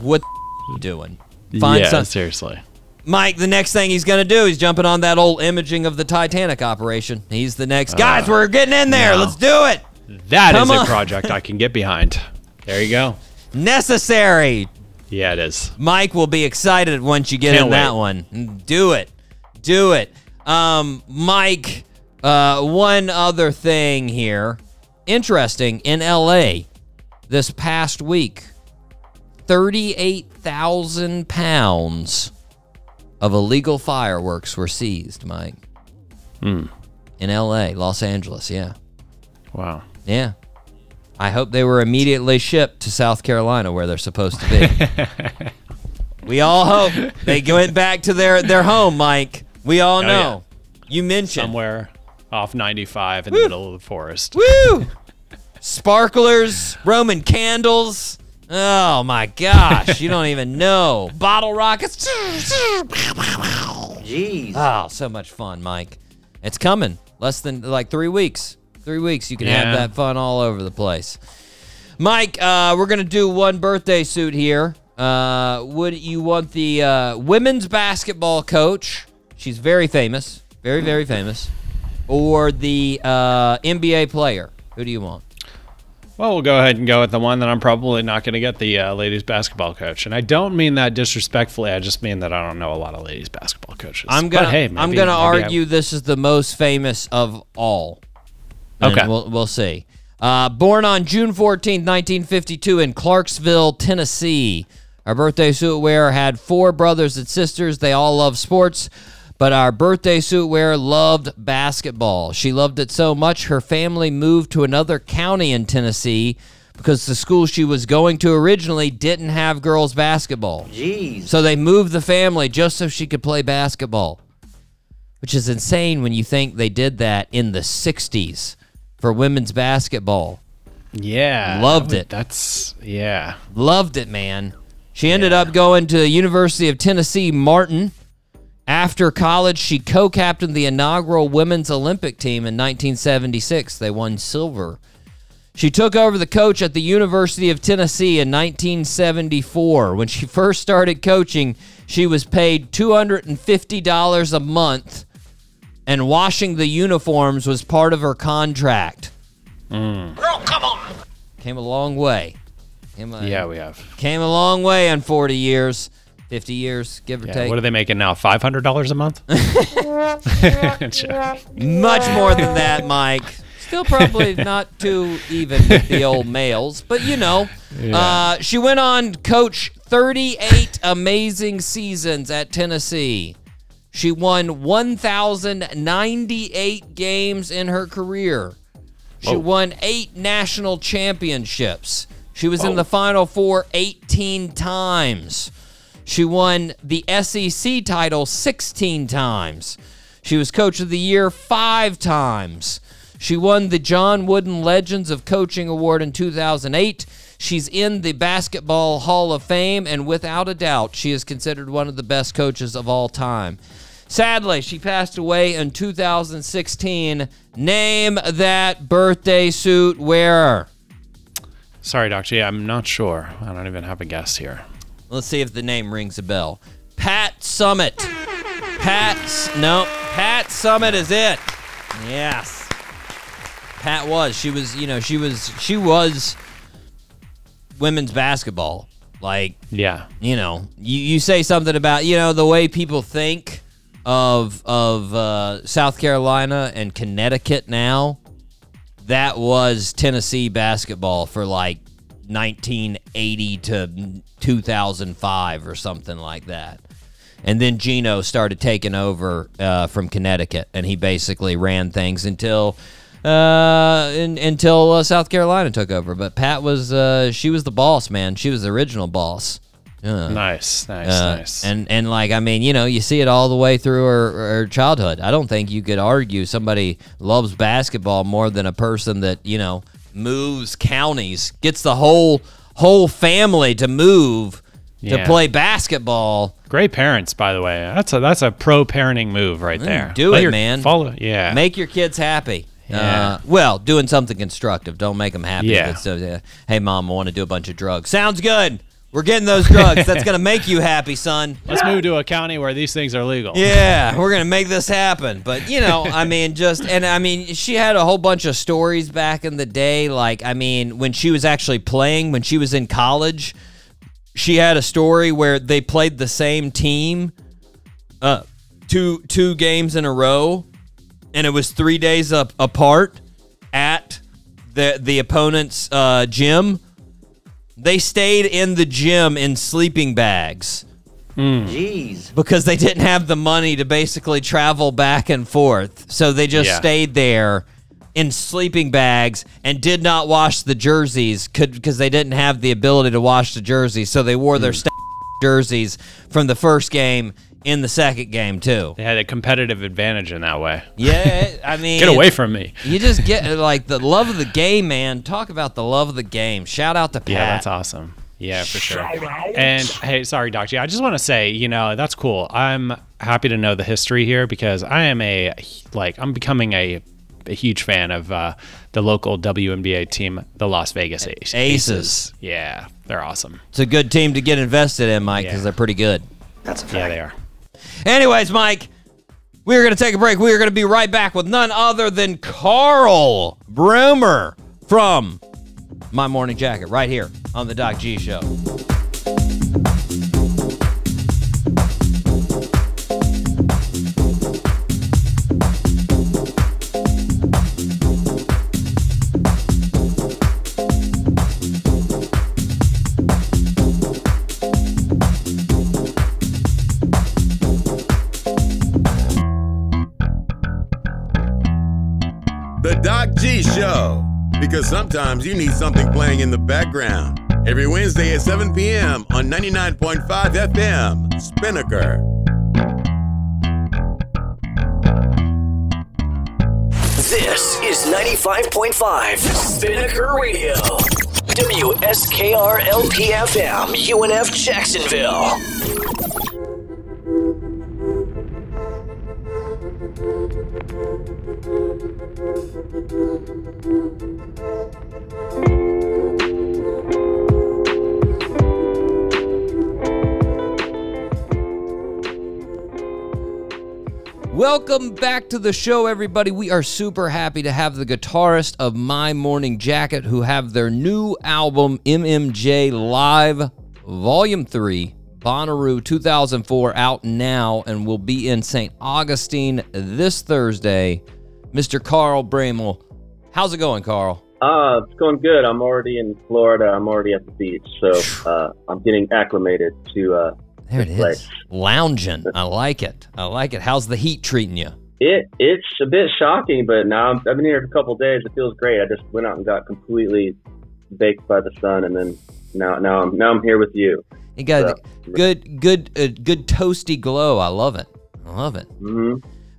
What you doing? Find yeah, some- seriously. Mike, the next thing he's going to do, he's jumping on that old imaging of the Titanic operation. He's the next. Guys, we're getting in there. no. Let's do it. That is Come a on. project I can get behind. There you go. Necessary. Yeah, it is. Mike will be excited once you get Can't in that one. Do it. Do it. Um, Mike, uh, one other thing here. Interesting. In LA this past week, 38,000 pounds of illegal fireworks were seized, Mike. Hmm. In LA, Los Angeles, yeah. Wow. Yeah. I hope they were immediately shipped to South Carolina where they're supposed to be. [laughs] we all hope they went back to their, their home, Mike. We all Oh, know. You mentioned. Somewhere off 95 in the middle of the forest. Woo! [laughs] Sparklers, Roman candles. Oh my gosh, you don't even know. [laughs] Bottle rockets. Jeez. Oh, so much fun, Mike. It's coming. Less than like three weeks. Three weeks, you can Yeah. have that fun all over the place. Mike, uh, we're gonna do one birthday suit here. Uh, would you want the uh, women's basketball coach? She's very famous, very very famous, or the uh, NBA player? Who do you want? Well, we'll go ahead and go with the one that I'm probably not going to get the uh, ladies basketball coach. And I don't mean that disrespectfully. I just mean that I don't know a lot of ladies basketball coaches. I'm gonna hey, I'm gonna maybe I- argue this is the most famous of all. And Okay. we'll we'll see. Uh, born on June 14, 1952, in Clarksville, Tennessee. Our birthday suit wearer had four brothers and sisters. They all love sports, but our birthday suit wearer loved basketball. She loved it so much, her family moved to another county in Tennessee because the school she was going to originally didn't have girls basketball. Jeez. So they moved the family just so she could play basketball, which is insane when you think they did that in the 60s for women's basketball. Yeah. Loved that would- it. That's, yeah. Loved it, man. She ended up going to the University of Tennessee Martin. After college, she co captained the inaugural women's Olympic team in 1976. They won silver. She took over the coach at the University of Tennessee in 1974. When she first started coaching, she was paid $250 a month, and washing the uniforms was part of her contract. Mm. Came a long way. Came a, Yeah, we have. Came a long way in 40 years, 50 years, give or Yeah, take. what are they making now? Five hundred dollars a month? [laughs] [laughs] Much more than that, Mike. Still probably [laughs] not too even with the old males, but you know. Uh, she went on coach 38 amazing seasons at Tennessee. She won 1,098 games in her career. She won eight national championships. She was in the Final Four 18 times. She won the SEC title 16 times. She was Coach of the Year five times. She won the John Wooden Legends of Coaching Award in 2008. She's in the Basketball Hall of Fame, and without a doubt, she is considered one of the best coaches of all time. Sadly, she passed away in 2016. Name that birthday suit wearer. Sorry, Doctor. Yeah, I'm not sure. I don't even have a guess here. Let's see if the name rings a bell. Pat Summitt. Pat, S- no, Pat Summitt is it. Yes. Pat was. She was, you know, she was, she was women's basketball. Like, Yeah. you know, you, you say something about, you know, the way people think of of uh, South Carolina and Connecticut now. That was Tennessee basketball for like 1980 to 2005 or something like that. And then Geno started taking over uh, from Connecticut, and he basically ran things until uh, in, until uh, South Carolina took over. But Pat was uh, she was the boss, man. She was the original boss. Uh, Nice, nice, uh, nice. And and like I mean, you know, you see it all the way through her, her childhood. I don't think you could argue somebody loves basketball more than a person that you know moves counties, gets the whole whole family to move to play basketball. Great parents, by the way. That's a that's a pro parenting move right there. do Let it, your- man. Follow, yeah. Make your kids happy. Yeah. Uh, well, doing something constructive. Don't make them happy. Yeah. So, uh, hey, mom, I want to do a bunch of drugs. Sounds good. We're getting those drugs. That's [laughs] gonna make you happy, son. Let's move to a county where these things are legal. Yeah, we're gonna make this happen. But you know, I mean, just and I mean, she had a whole bunch of stories back in the day. Like, I mean, when she was actually playing, when she was in college, she had a story where they played the same team, uh, two two games in a row, and it was three days up apart at the the opponent's uh, gym. They stayed in the gym in sleeping bags Jeez. because they didn't have the money to basically travel back and forth. So they just Yeah. stayed there in sleeping bags and did not wash the jerseys could because they didn't have the ability to wash the jerseys. So they wore Hmm. their st- jerseys from the first game in the second game too. They had a competitive advantage in that way. Yeah, [laughs] I mean, Get away from me. You just get like the love of the game, man. Talk about the love of the game. Shout out to Pat. Yeah, that's awesome. Yeah, for sure. And hey, sorry, Doc G. I just want to say, you know, that's cool. I'm happy to know the history here because I am a like I'm becoming a, a huge fan of uh, the local WNBA team, the Las Vegas Aces. Aces. Yeah, they're awesome. It's a good team to get invested in, Mike, because Yeah. they're pretty good. That's a fact. Yeah, they are. Anyways, Mike, we're going to take a break. We are going to be right back with none other than Carl Broemel from My Morning Jacket right here on the Doc G Show. G Show. Because sometimes you need something playing in the background. Every Wednesday at 7 p.m. on 99.5 FM, Spinnaker. This is 95.5 Spinnaker Radio. WSKR LPFM, UNF Jacksonville. Welcome back to the show, everybody. We are super happy to have the guitarist of My Morning Jacket who have their new album, MMJ Live Volume 3, Bonnaroo 2004, out now and will be in St. Augustine this Thursday. Mr. Carl Broemel. How's it going, Carl? Uh, it's going good. I'm already in Florida. I'm already at the beach, so uh, I'm getting acclimated to. Uh, There it is. place. Lounging. I like it. I like it. How's the heat treating you? It it's a bit shocking, but now I'm, I've been here for a couple days. It feels great. I just went out and got completely baked by the sun, and then now now I'm now I'm here with you. You got So- good, good, uh, good toasty glow. I love it. I love it. hmm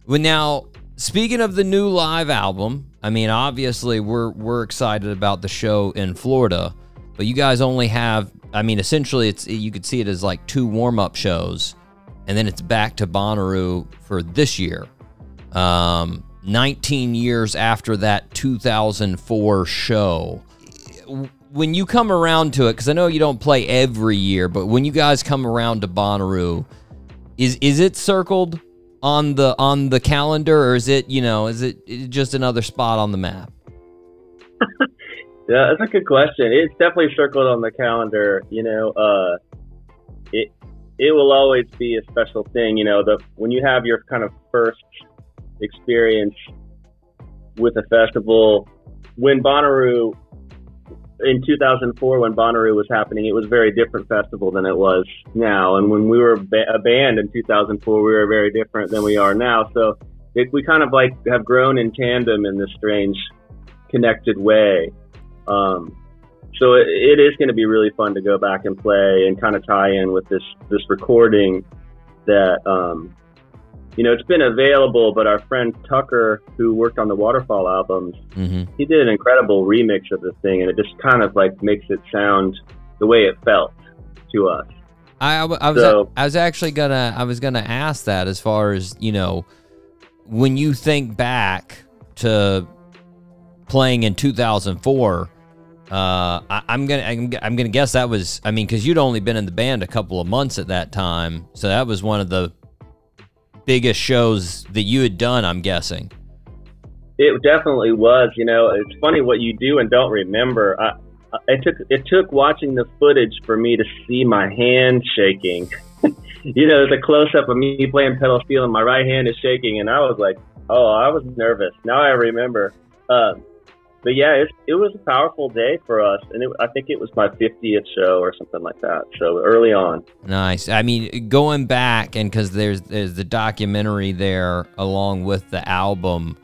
Well, now speaking of the new live album, I mean, obviously we're we're excited about the show in Florida, but you guys only have. I mean, essentially, it's you could see it as like two warm up shows, and then it's back to Bonnaroo for this year. Um, 19 years after that 2004 show. When you come around to it, because I know you don't play every year, but when you guys come around to Bonnaroo, is is it circled on the on the calendar, or is it you know is it just another spot on the map? [laughs] Yeah, that's a good question. It's definitely circled on the calendar. You know, uh, it it will always be a special thing. You know, the when you have your kind of first experience with a festival, when Bonnaroo in 2004, when Bonnaroo was happening, it was a very different festival than it was now. And when we were a band in 2004, we were very different than we are now. So it, we kind of like have grown in tandem in this strange, connected way. Um, so it, it is going to be really fun to go back and play and kind of tie in with this this recording that um, you know it's been available, but our friend Tucker, who worked on the Waterfall albums, Mm-hmm. he did an incredible remix of the thing, and it just kind of like makes it sound the way it felt to us. I, I, I was So- I was actually gonna I was gonna ask that as far as you know when you think back to playing in 2004 uh, I, I'm gonna I'm, I'm gonna guess that was I mean because you'd only been in the band a couple of months at that time so that was one of the biggest shows that you had done I'm guessing It definitely was. You know, it's funny what you do and don't remember. I, it took it took watching the footage for me to see my hand shaking. [laughs] you know, there's a close up of me playing pedal steel and my right hand is shaking, and I was like, oh, I was nervous. Now I remember. Um, but yeah, it, it was a powerful day for us, and it, I think it was my 50th show or something like that. So early on. Nice. I mean, going back and because there's there's the documentary there along with the album.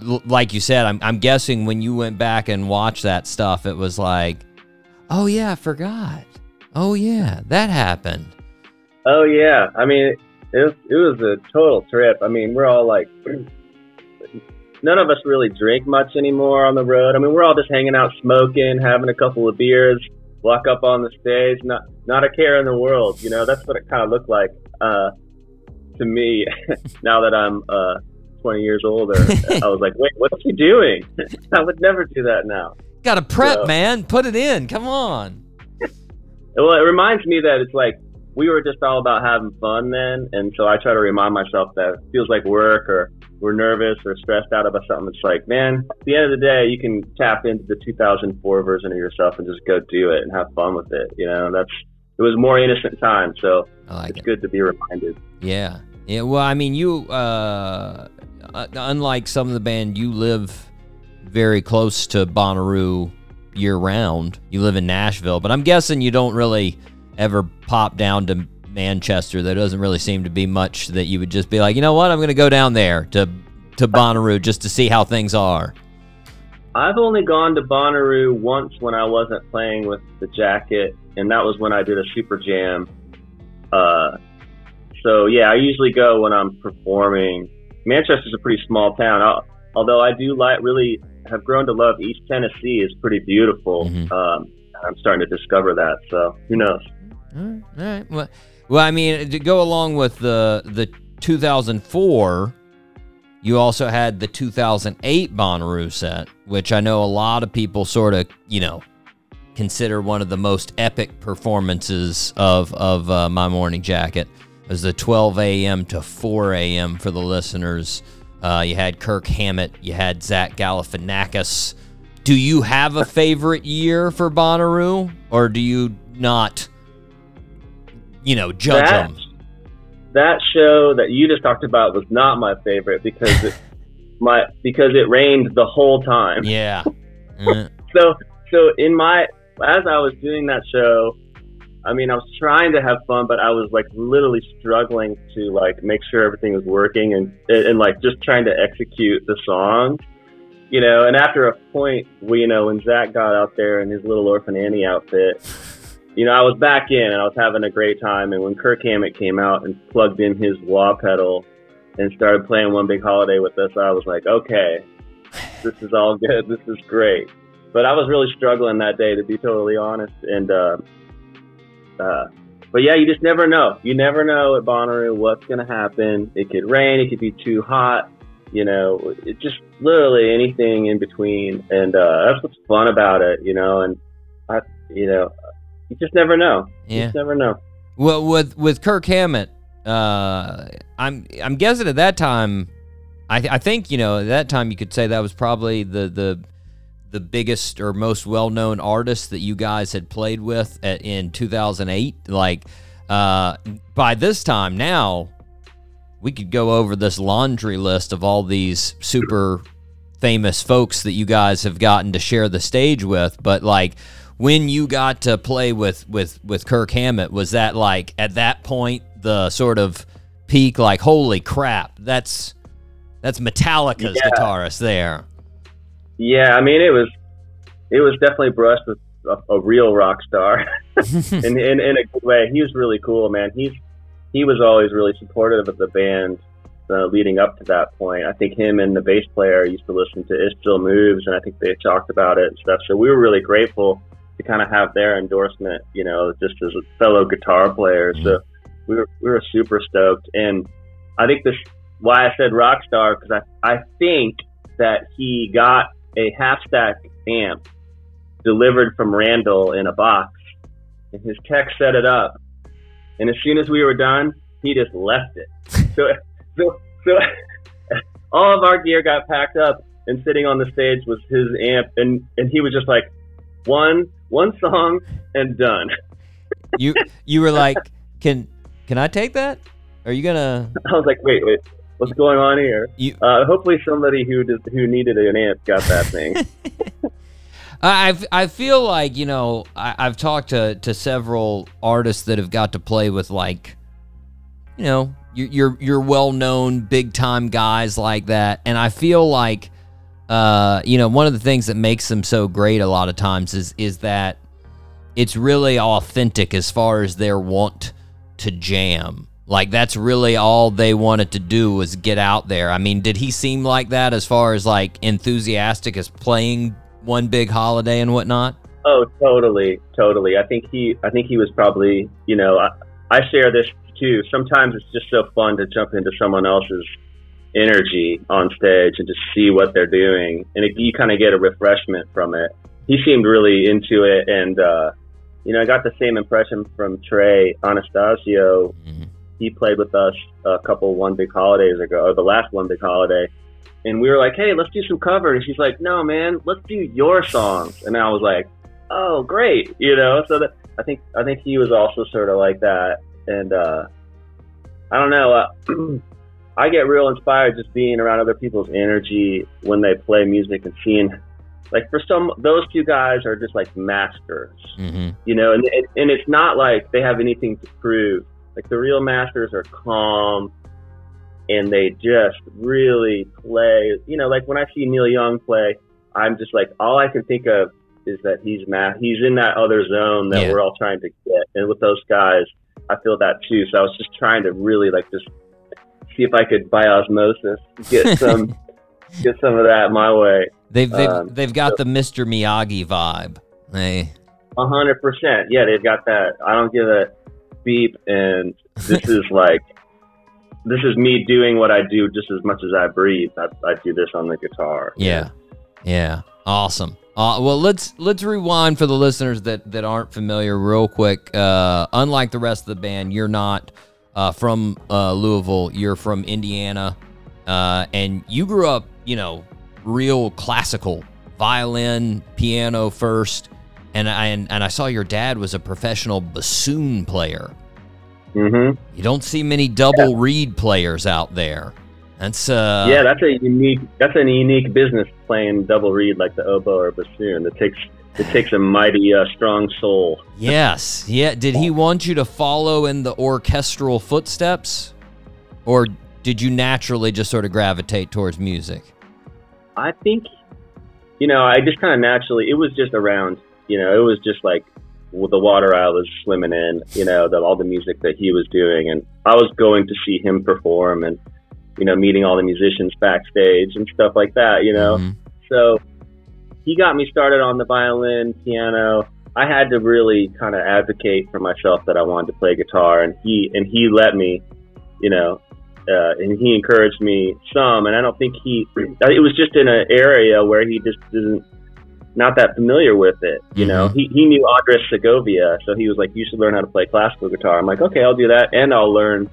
Like you said, I'm I'm guessing when you went back and watched that stuff, it was like, oh yeah, I forgot. Oh yeah, that happened. Oh yeah, I mean it it was a total trip. I mean we're all like, [clears throat] none of us really drink much anymore on the road. I mean we're all just hanging out, smoking, having a couple of beers, walk up on the stage, not not a care in the world. You know that's what it kind of looked like uh, to me. [laughs] now that I'm uh, 20 years older, [laughs] I was like, wait, what's he doing? [laughs] I would never do that now. Got to prep, So- man. Put it in. Come on. Well, it reminds me that it's like we were just all about having fun then, and so I try to remind myself that it feels like work or we're nervous or stressed out about something. It's like, man, at the end of the day, you can tap into the 2004 version of yourself and just go do it and have fun with it. You know, that's it was more innocent time, so like it's it. good to be reminded. Yeah. Yeah. Well, I mean, you, uh, uh, unlike some of the band, you live very close to Bonnaroo year round. You live in Nashville, but I'm guessing you don't really ever pop down to Manchester. There doesn't really seem to be much that you would just be like, you know what, I'm going to go down there to to Bonnaroo just to see how things are. I've only gone to Bonnaroo once when I wasn't playing with the jacket, and that was when I did a super jam. Uh, so yeah, I usually go when I'm performing. Manchester's a pretty small town, Al- although I do like really have grown to love East Tennessee. is pretty beautiful. Mhm. Um, I'm starting to discover that. So who knows? All right. Well, well, I mean, to go along with the the 2004, you also had the 2008 Bonnaroo set, which I know a lot of people sort of, you know, consider one of the most epic performances of of uh, my morning jacket. It was the 12 a.m. to 4 a.m. for the listeners. Uh, you had Kirk Hammett, you had Zach Galifianakis. Do you have a favorite year for Bonnaroo, or do you not? You know, judge That- them. That show that you just talked about was not my favorite because it, [laughs] my because it rained the whole time. Yeah. Uh, [laughs] so so in my as I was doing that show, I mean I was trying to have fun, but I was like literally struggling to like make sure everything was working and and like just trying to execute the song, You know, and after a point, we, you know, when Zach got out there in his little Orphan Annie outfit, you know, I was back in and I was having a great time. And when Kirk Hammett came out and plugged in his wah pedal and started playing One Big Holiday with us, I was like, okay, this is all good. This is great. But I was really struggling that day, to be totally honest. And, uh, uh, but yeah, you just never know. You never know at Bonnaroo what's going to happen. It could rain. It could be too hot. You know, it just literally anything in between. And uh, that's what's fun about it. You know, and I, you know, you just never know. You Yeah. just never know. Well, with with Kirk Hammett, uh, I'm I'm guessing at that time, I I think you know at that time you could say that was probably the the the biggest or most well known artist that you guys had played with at, in 2008. Like uh, by this time now, we could go over this laundry list of all these super famous folks that you guys have gotten to share the stage with, but like when you got to play with with with Kirk Hammett, was that like at that point the sort of peak? Like, holy crap, that's that's Metallica's Yeah. guitarist there. Yeah, I mean, it was it was definitely brushed with a, a real rock star, [laughs] in, [laughs] in in a good way. He was really cool, man. He's he was always really supportive of the band. Uh, leading up to that point, I think him and the bass player used to listen to "It Still Moves," and I think they talked about it and stuff. So we were really grateful to kind of have their endorsement, you know, just as a fellow guitar player. So mm-hmm. we were we were super stoked, and I think this why I said rock star because I I think that he got a half stack amp delivered from Randall in a box, and his tech set it up, and as soon as we were done, he just left it. [laughs] So so so [laughs] all of our gear got packed up, and sitting on the stage was his amp, and and he was just like one one song and done. [laughs] you you were like, can can I take that? Are you gonna? I was like, wait, wait, what's going on here? You, uh, hopefully, somebody who did, who needed an amp got that thing. [laughs] I I feel like you know I, I've talked to to several artists that have got to play with like, you know, your your, your well known big time guys like that, and I feel like, uh, you know, one of the things that makes them so great a lot of times is is that it's really authentic as far as their want to jam. Like that's really all they wanted to do was get out there. I mean, did he seem like that as far as like enthusiastic as playing one big holiday and whatnot? Oh, totally, totally. I think he, I think he was probably, you know, I, I share this too. Sometimes it's just so fun to jump into someone else's energy on stage and just see what they're doing, and it, you kind of get a refreshment from it. He seemed really into it, and uh, you know, I got the same impression from Trey Anastasio. Mm-hmm. He played with us a couple one big holidays ago, or the last one big holiday and we were like, "Hey, let's do some covers." And she's like, "No, man, let's do your songs." And I was like, "Oh, great!" You know. So that I think I think he was also sort of like that, and uh, I don't know. Uh, [clears throat] I get real inspired just being around other people's energy when they play music and seeing, like, for some, those two guys are just like masters, mm-hmm. you know. And and it's not like they have anything to prove. Like the real masters are calm and they just really play. You know, like when I see Neil Young play, I'm just like, all I can think of is that he's ma- he's in that other zone that Yeah. we're all trying to get. And with those guys, I feel that too. So I was just trying to really like just see if I could by osmosis get [laughs] some get some of that my way. They've they've Um, they've got the Mr. Miyagi vibe. They A hundred percent. Yeah, they've got that. I don't give a beep, and this is [laughs] like this is me doing what I do just as much as I breathe. I, I do this on the guitar. Yeah, yeah, awesome. Uh, well, let's let's rewind for the listeners that that aren't familiar, real quick. Uh, unlike the rest of the band, you're not uh, from uh, Louisville. You're from Indiana, uh, and you grew up, you know, real classical violin, piano first, and I and, and I saw your dad was a professional bassoon player. Mm-hmm. You don't see many double reed players out there. That's uh yeah, that's a unique. That's a unique business playing double reed like the oboe or bassoon. It takes it takes a mighty uh, strong soul. Yes. Yeah. Did he want you to follow in the orchestral footsteps? Or did you naturally just sort of gravitate towards music? I think, you know, I just kind of naturally. It was just around. You know, it was just like with the water I was swimming in. You know, the, all the music that he was doing, and I was going to see him perform, and you know, meeting all the musicians backstage and stuff like that. You know, Mhm. so he got me started on the violin, piano. I had to really kind of advocate for myself that I wanted to play guitar, and he and he let me, you know, uh, and he encouraged me some. And I don't think he, [clears throat] it was just in an area where he just isn't not that familiar with it. You know, Mhm. he he knew Andres Segovia, so he was like, "You should learn how to play classical guitar." I'm like, "Okay, I'll do that, and I'll learn,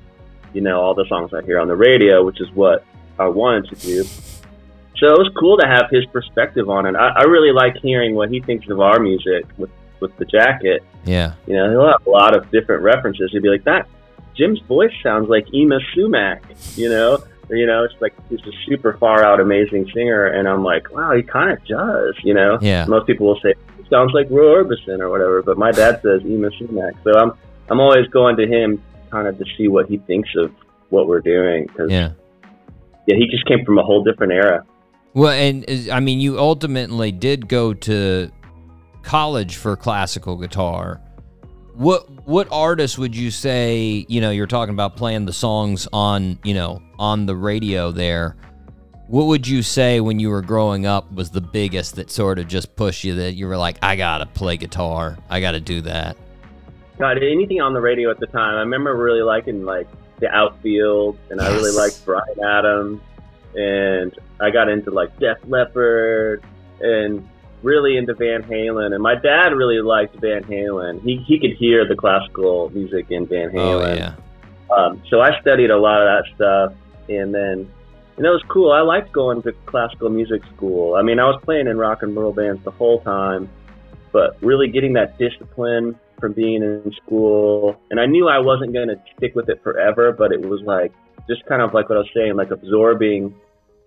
you know, all the songs I hear on the radio, which is what I wanted to do." So it was cool to have his perspective on it. I, I really like hearing what he thinks of our music with with the jacket. Yeah. You know, he'll have a lot of different references. He'd be like, "That Jim's voice sounds like Yma Sumac," you know. You know, it's like he's a super far out, amazing singer, and I'm like, wow, he kind of does. You know, Yeah. most people will say it sounds like Roy Orbison or whatever, but my dad says Yma Sumac. So I'm I'm always going to him kind of to see what he thinks of what we're doing because Yeah. yeah, he just came from a whole different era. Well, and I mean, you ultimately did go to college for classical guitar, what what artist would you say? You know, you're talking about playing the songs on you know on the radio there. What would you say when you were growing up was the biggest that sort of just pushed you that you were like, I gotta play guitar, I gotta do that. God, anything on the radio at the time. I remember really liking like the outfield, and I really liked Bryan Adams, and I got into like Def Leppard, and really into Van Halen. And my dad really liked Van Halen. He he could hear the classical music in Van Halen. Oh Halen. yeah. Um, so I studied a lot of that stuff, and then and it was cool. I liked going to classical music school. I mean, I was playing in rock and roll bands the whole time, but really getting that discipline from being in school, and I knew I wasn't going to stick with it forever, but it was like just kind of like what I was saying, like absorbing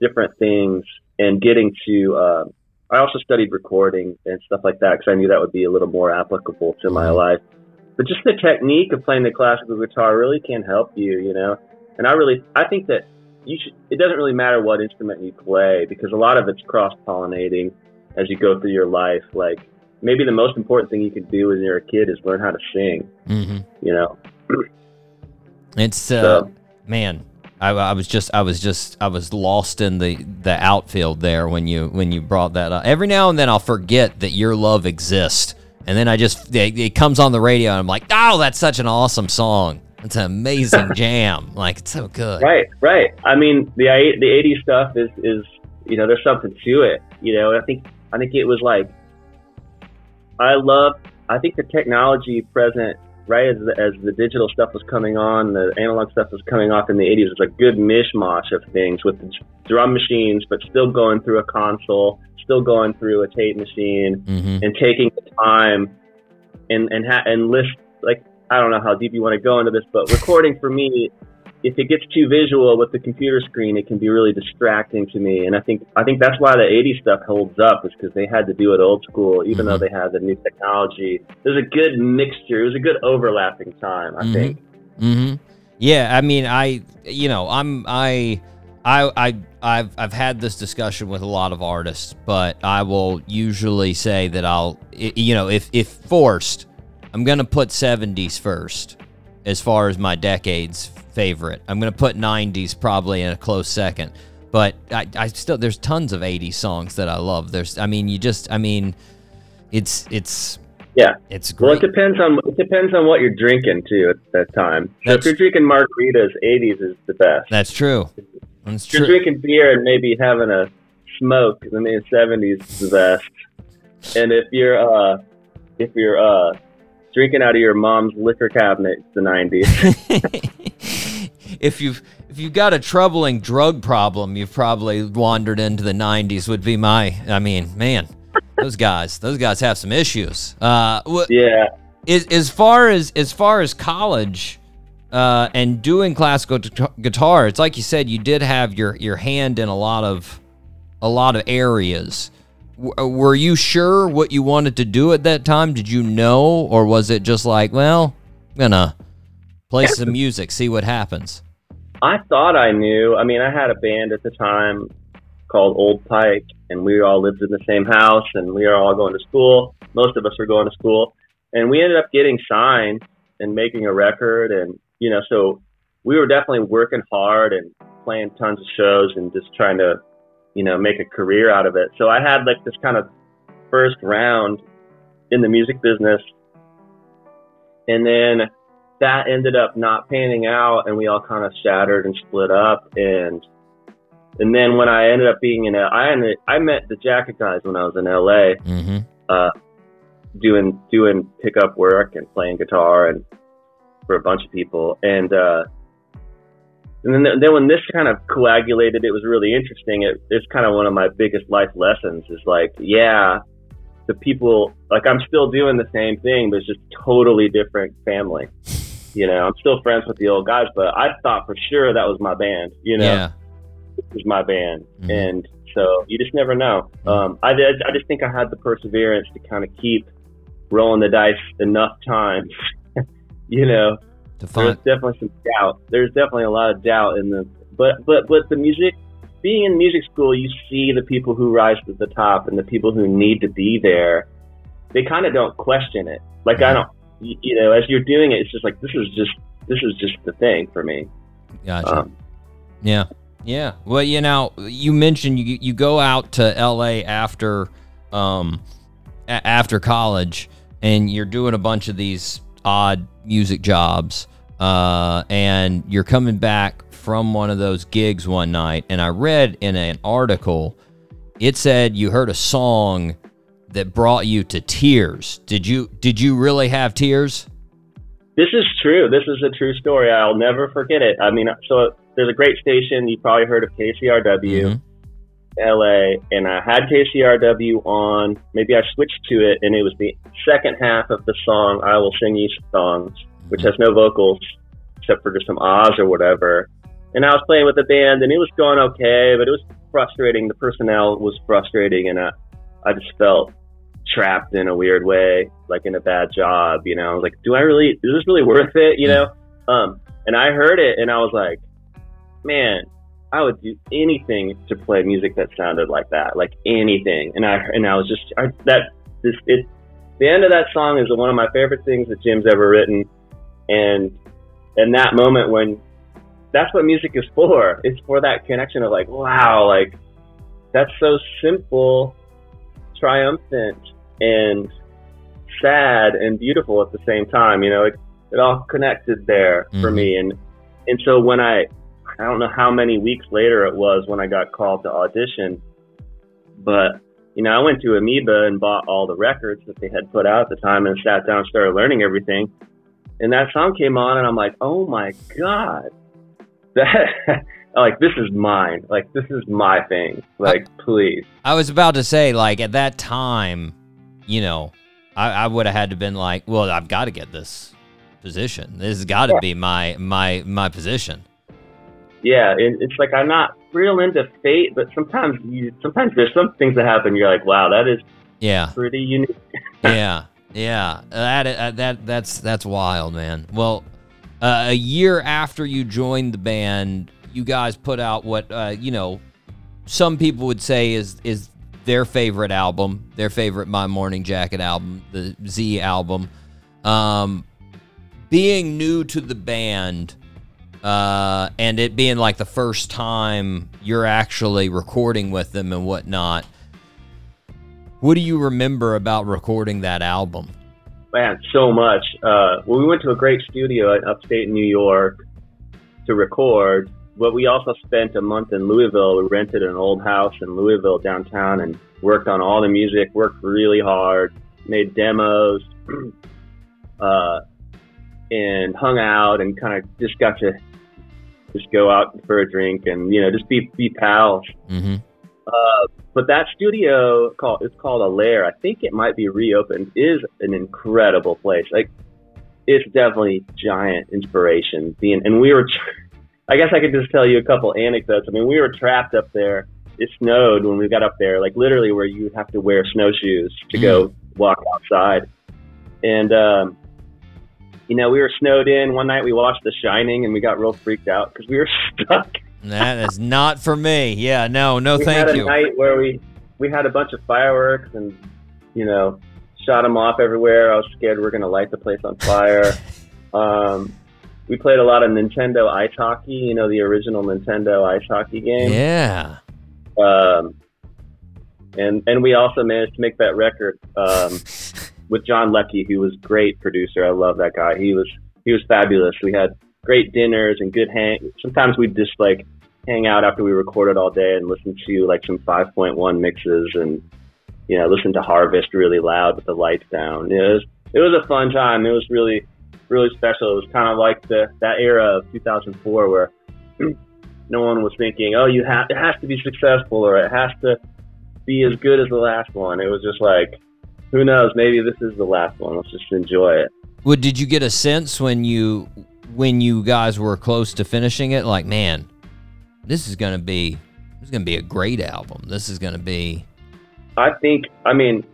different things and getting to. Uh, I also studied recording and stuff like that because I knew that would be a little more applicable to my life but just the technique of playing the classical guitar really can help you, you know. And I really, I think that you should. It doesn't really matter what instrument you play because a lot of it's cross pollinating as you go through your life. Like maybe the most important thing you can do when you're a kid is learn how to sing. hmm You know. It's uh, So- man. I, I was just I was just I was lost in the the outfield there when you when you brought that up. Every now and then I'll forget that your love exists, and then I just it, it comes on the radio and I'm like, oh, that's such an awesome song. It's an amazing [laughs] jam. Like it's so good. Right, right. I mean, the the '80s stuff is is you know there's something to it. You know, I think I think it was like I love. I think the technology present right as the, as the digital stuff was coming on, the analog stuff was coming off in the '80s. It was a good mishmash of things with the drum machines, but still going through a console, still going through a tape machine, hmm and taking the time and and ha- and list like I don't know how deep you want to go into this, but recording for me, if it gets too visual with the computer screen, it can be really distracting to me. And I think I think that's why the '80s stuff holds up, is because they had to do it old school, even though they had the new technology. There's a good mixture. It was a good overlapping time, I Mhm. think. hmm Yeah, I mean, I, you know, I'm, I, I, I, I've, I've had this discussion with a lot of artists, but I will usually say that I'll, you know, if if forced, I'm gonna put 70s first, as far as my decades favorite. I'm gonna put 90s probably in a close second, but I, I still there's tons of 80s songs that I love. There's, I mean, you just, I mean, it's, it's, Yeah. it's Well, it depends on it depends on what you're drinking too at that time. So if you're drinking margaritas, '80s is the best. That's true. That's If you're true. drinking beer and maybe having a smoke in the seventies is the best. And if you're uh if you're uh drinking out of your mom's liquor cabinet, it's the nineties. [laughs] if you've if you've got a troubling drug problem, you've probably wandered into the '90s. Would be my. I mean, man, those guys, those guys have some issues. Uh, wha- yeah. as, as far as as far as college uh, and doing classical gu- guitar, it's like you said, you did have your your hand in a lot of a lot of areas. W- uh, were you sure what you wanted to do at that time? Did you know, or was it just like, well, I'm gonna play some music, see what happens? I thought I knew. I mean I had a band at the time called Old Pike and we all lived in the same house and we were all going to school. Most of us were going to school. And we ended up getting signed and making a record and you know, so we were definitely working hard and playing tons of shows and just trying to, you know, make a career out of it. So I had like this kind of first round in the music business. And then that ended up not panning out and we all kind of shattered and split up and and then when I ended up being in a, I ended, I met the Jacket guys when I was in LA Mm-hmm. uh, doing doing pickup work and playing guitar and for a bunch of people and uh, and then then when this kind of coagulated, it was really interesting. It, it's kind of one of my biggest life lessons. Is like, yeah, the people like I'm still doing the same thing, but it's just totally different family. [laughs] You know, I'm still friends with the old guys, but I thought for sure that was my band. You know, Yeah. this was my band, Mhm. and so you just never know. Um, I I just think I had the perseverance to kind of keep rolling the dice enough times. [laughs] you know, there's definitely some doubt. There's definitely a lot of doubt in the, but but but the music, being in music school, you see the people who rise to the top and the people who need to be there, they kind of don't question it. Like I don't, you, you know, as you're doing it, it's just like this is just this is just the thing for me. Gotcha. Um, Yeah. Yeah. Well, you know, you mentioned you you go out to LA after um a- after college and you're doing a bunch of these odd music jobs uh and you're coming back from one of those gigs one night and I read in an article it said you heard a song that brought you to tears. Did you did you really have tears? This is true. This is a true story. I'll never forget it. I mean, so there's a great station. You probably heard of KCRW, mm-hmm. LA, and I had KCRW on. Maybe I switched to it, and it was the second half of the song "I Will Sing You Songs," which has no vocals except for just some ahs or whatever. And I was playing with the band, and it was going okay, but it was frustrating. The personnel was frustrating, and I, I just felt trapped in a weird way, like in a bad job. You know, I was like, do I really? Is this really worth it? You know. Um, and I heard it, and I was like, man, I would do anything to play music that sounded like that, like anything. And I and I was just I, that this it. The end of that song is one of my favorite things that Jim's ever written, and and that moment when that's what music is for. It's for that connection of like, wow, like that's so simple, triumphant, and sad and beautiful at the same time. You know, it it all connected there for mm-hmm. me, and and so when I I don't know how many weeks later it was when I got called to audition, but you know I went to Amoeba and bought all the records that they had put out at the time and sat down and started learning everything. And that song came on, and I'm like, oh my god, [laughs] that like this is mine, like this is my thing, like please. I was about to say, like at that time, you know, I, I would have had to been like, well, I've got to get this position. This has got to Yeah. be my my my position. yeah, it, it's like I'm not real into fate, but sometimes you sometimes there's some things that happen. You're like, wow, that is Yeah, pretty unique. [laughs] yeah, yeah. That uh, that that's that's wild, man. Well, uh, a year after you joined the band, you guys put out what uh, you know some people would say is is their favorite album, their favorite My Morning Jacket album, the Z album. Um, being new to the band uh, and it being like the first time you're actually recording with them and whatnot, what do you remember about recording that album? Man, so much. Uh, well, we went to a great studio in upstate New York to record, but we also spent a month in Louisville. We rented an old house in Louisville downtown and worked on all the music, worked really hard, made demos, [clears throat] uh, and hung out and kind of just got to just go out for a drink and, you know, just be, be pals. Mm-hmm. Uh, but that studio called it's called Allaire. I think it might be reopened. Is an incredible place. Like it's definitely giant inspiration. Being and we were, [laughs] I guess I could just tell you a couple anecdotes. I mean, we were trapped up there. It snowed when we got up there, like literally where you have to wear snowshoes to go walk outside. And um, you know, we were snowed in. One night we watched The Shining, and we got real freaked out because we were [laughs] stuck That is not for me. Yeah, no, no, we thank had a you. night where we we had a bunch of fireworks and you know shot them off everywhere. I was scared we were going to light the place on fire. [laughs] um, we played a lot of Nintendo ice hockey. You know the original Nintendo ice hockey game. Yeah. Um, and and we also managed to make that record um, [laughs] with John Leckie, who was great producer. I love that guy. He was he was fabulous. We had great dinners and good hang. Sometimes we'd just like hang out after we recorded all day and listen to like some 5.1 mixes and you know listen to Harvest really loud with the lights down. It was it was a fun time. It was really really special. It was kind of like the that era of 2004 where [clears throat] no one was thinking, oh, you have it has to be successful or it has to be as good as the last one. It was just like, who knows? Maybe this is the last one. Let's just enjoy it. Well, did you get a sense when you when you guys were close to finishing it? Like, man, this is gonna be this is gonna be a great album. This is gonna be I think, I mean,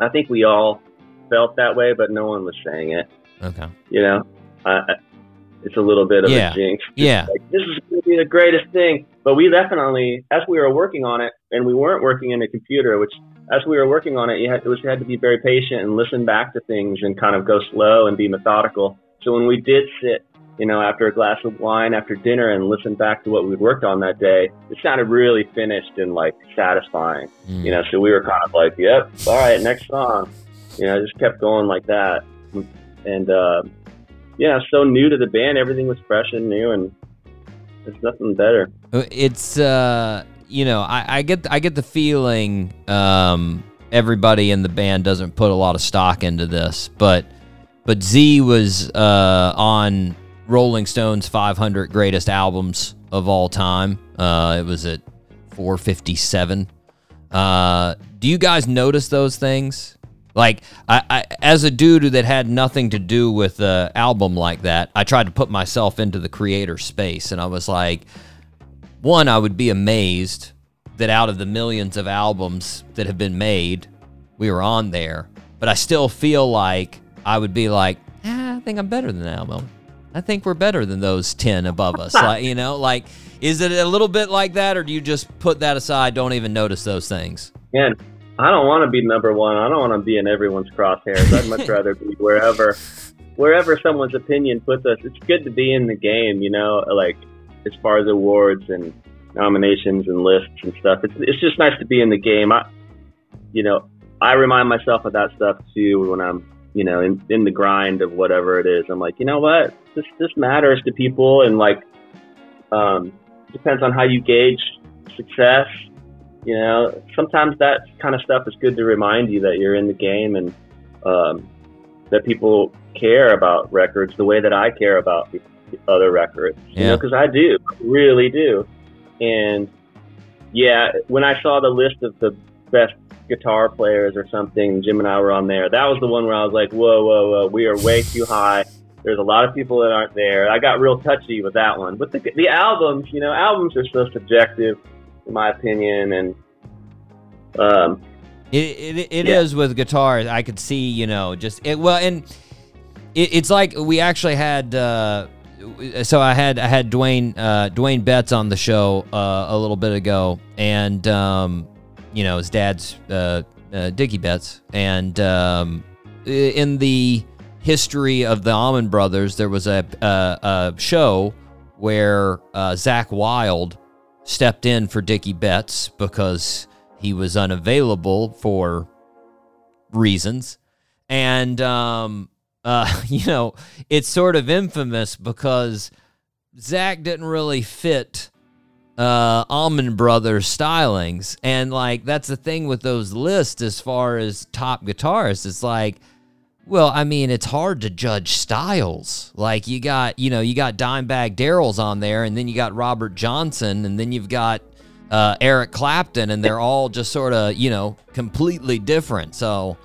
I think we all felt that way, but no one was saying it. Okay. You know, I, I- it's a little bit of Yeah. a jinx. Yeah. like this is going to be the greatest thing. But we definitely, as we were working on it, and we weren't working in a computer, which as we were working on it, you had, it was, you had to be very patient and listen back to things and kind of go slow and be methodical. So when we did sit, you know, after a glass of wine after dinner and listen back to what we'd worked on that day, it sounded really finished and like satisfying. Mm. You know, so we were kind of like, "Yep, all right, next song." You know, just kept going like that, and uh, yeah, so new to the band, everything was fresh and new, and there's nothing better. It's uh, you know, I, I get I get the feeling um, everybody in the band doesn't put a lot of stock into this, but but Z was uh, on Rolling Stone's 500 greatest albums of all time. Uh, it was at 457. Uh, do you guys notice those things? Like, I, I, as a dude that had nothing to do with an album like that, I tried to put myself into the creator space, and I was like, one, I would be amazed that out of the millions of albums that have been made, we were on there. But I still feel like I would be like, eh, I think I'm better than that album. I think we're better than those 10 above us. [laughs] like, you know, like, is it a little bit like that, or do you just put that aside, don't even notice those things? Man, I don't want to be number one. I don't want to be in everyone's crosshairs. I'd much [laughs] rather be wherever, wherever someone's opinion puts us. It's good to be in the game, you know, like as far as awards and nominations and lists and stuff. It's it's just nice to be in the game. I, you know, I remind myself of that stuff too when I'm, you know, in in the grind of whatever it is. I'm like, you know what, this this matters to people, and like, um, depends on how you gauge success. You know, sometimes that kind of stuff is good to remind you that you're in the game and um, that people care about records the way that I care about other records. You know, because I do, really do. And yeah, when I saw the list of the best guitar players or something, Jim and I were on there. That was the one where I was like, whoa, whoa, whoa, we are way too high. There's a lot of people that aren't there. I got real touchy with that one. But the, the albums, you know, albums are so subjective, in my opinion, and um, It it, it is Yeah. with guitars. I could see, you know, just it, well, and it, it's like we actually had. Uh, so I had I had Dwayne uh, Duane Betts on the show uh, a little bit ago, and um, you know his dad's uh, uh, Dickey Betts, and um, in the history of the Allman Brothers, there was a a, a show where uh, Zakk Wylde stepped in for Dickey Betts because he was unavailable for reasons. And, um, uh, [laughs] you know, it's sort of infamous because Zakk didn't really fit uh, Allman Brothers stylings. And, like, that's the thing with those lists as far as top guitarists. It's like, well, I mean, it's hard to judge styles. Like you got, you know, you got Dimebag Darrell's on there, and then you got Robert Johnson, and then you've got uh, Eric Clapton, and they're all just sort of, you know, completely different. So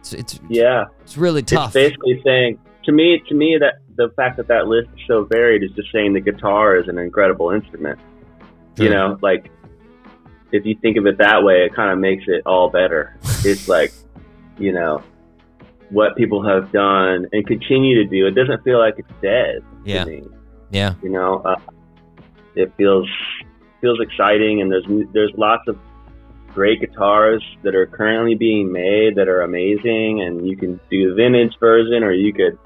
it's it's, yeah, it's really tough. It's basically saying to me, to me that the fact that that list is so varied is just saying the guitar is an incredible instrument. You know, like if you think of it that way, it kind of makes it all better. it's like, you know, what people have done and continue to do. It doesn't feel like it's dead Yeah. yeah, You know, uh, it feels feels exciting, and there's there's lots of great guitars that are currently being made that are amazing, and you can do the vintage version, or you could,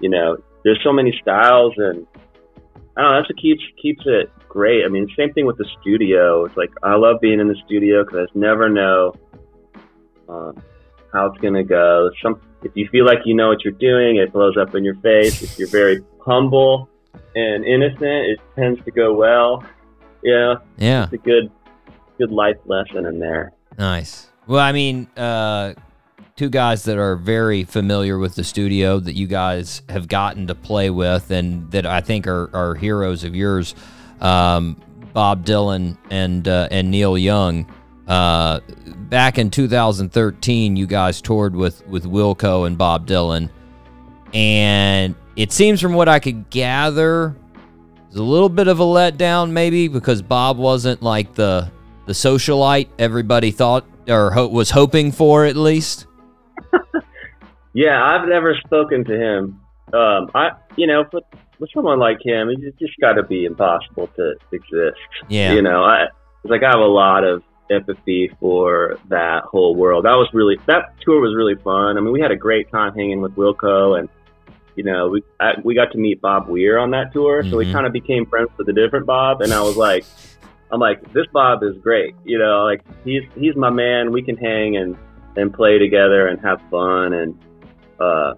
you know, there's so many styles, and I don't know. That's what keeps keeps it great. I mean, same thing with the studio. It's like I love being in the studio because I just never know um, how it's gonna go. Some if you feel like you know what you're doing, it blows up in your face. If you're very humble and innocent, it tends to go well. Yeah, yeah. it's a good good life lesson in there. Nice. Well, I mean, uh, two guys that are very familiar with the studio that you guys have gotten to play with, and that I think are, are heroes of yours, um, Bob Dylan and uh, and Neil Young. Uh, back in 2013, you guys toured with with Wilco and Bob Dylan, and it seems from what I could gather, it was a little bit of a letdown, maybe because Bob wasn't like the the socialite everybody thought or ho- was hoping for at least. [laughs] Yeah, I've never spoken to him. Um, I, you know, for with someone like him, it's just got to be impossible to exist. Yeah. You know, I it's like I have a lot of empathy for that whole world. That was really that tour was really fun. I mean, we had a great time hanging with Wilco, and you know, we I, we got to meet Bob Weir on that tour, so we Mhm. kind of became friends with a different Bob. And I was like, I'm like, this Bob is great. You know, like he's he's my man. We can hang and and play together and have fun and. uh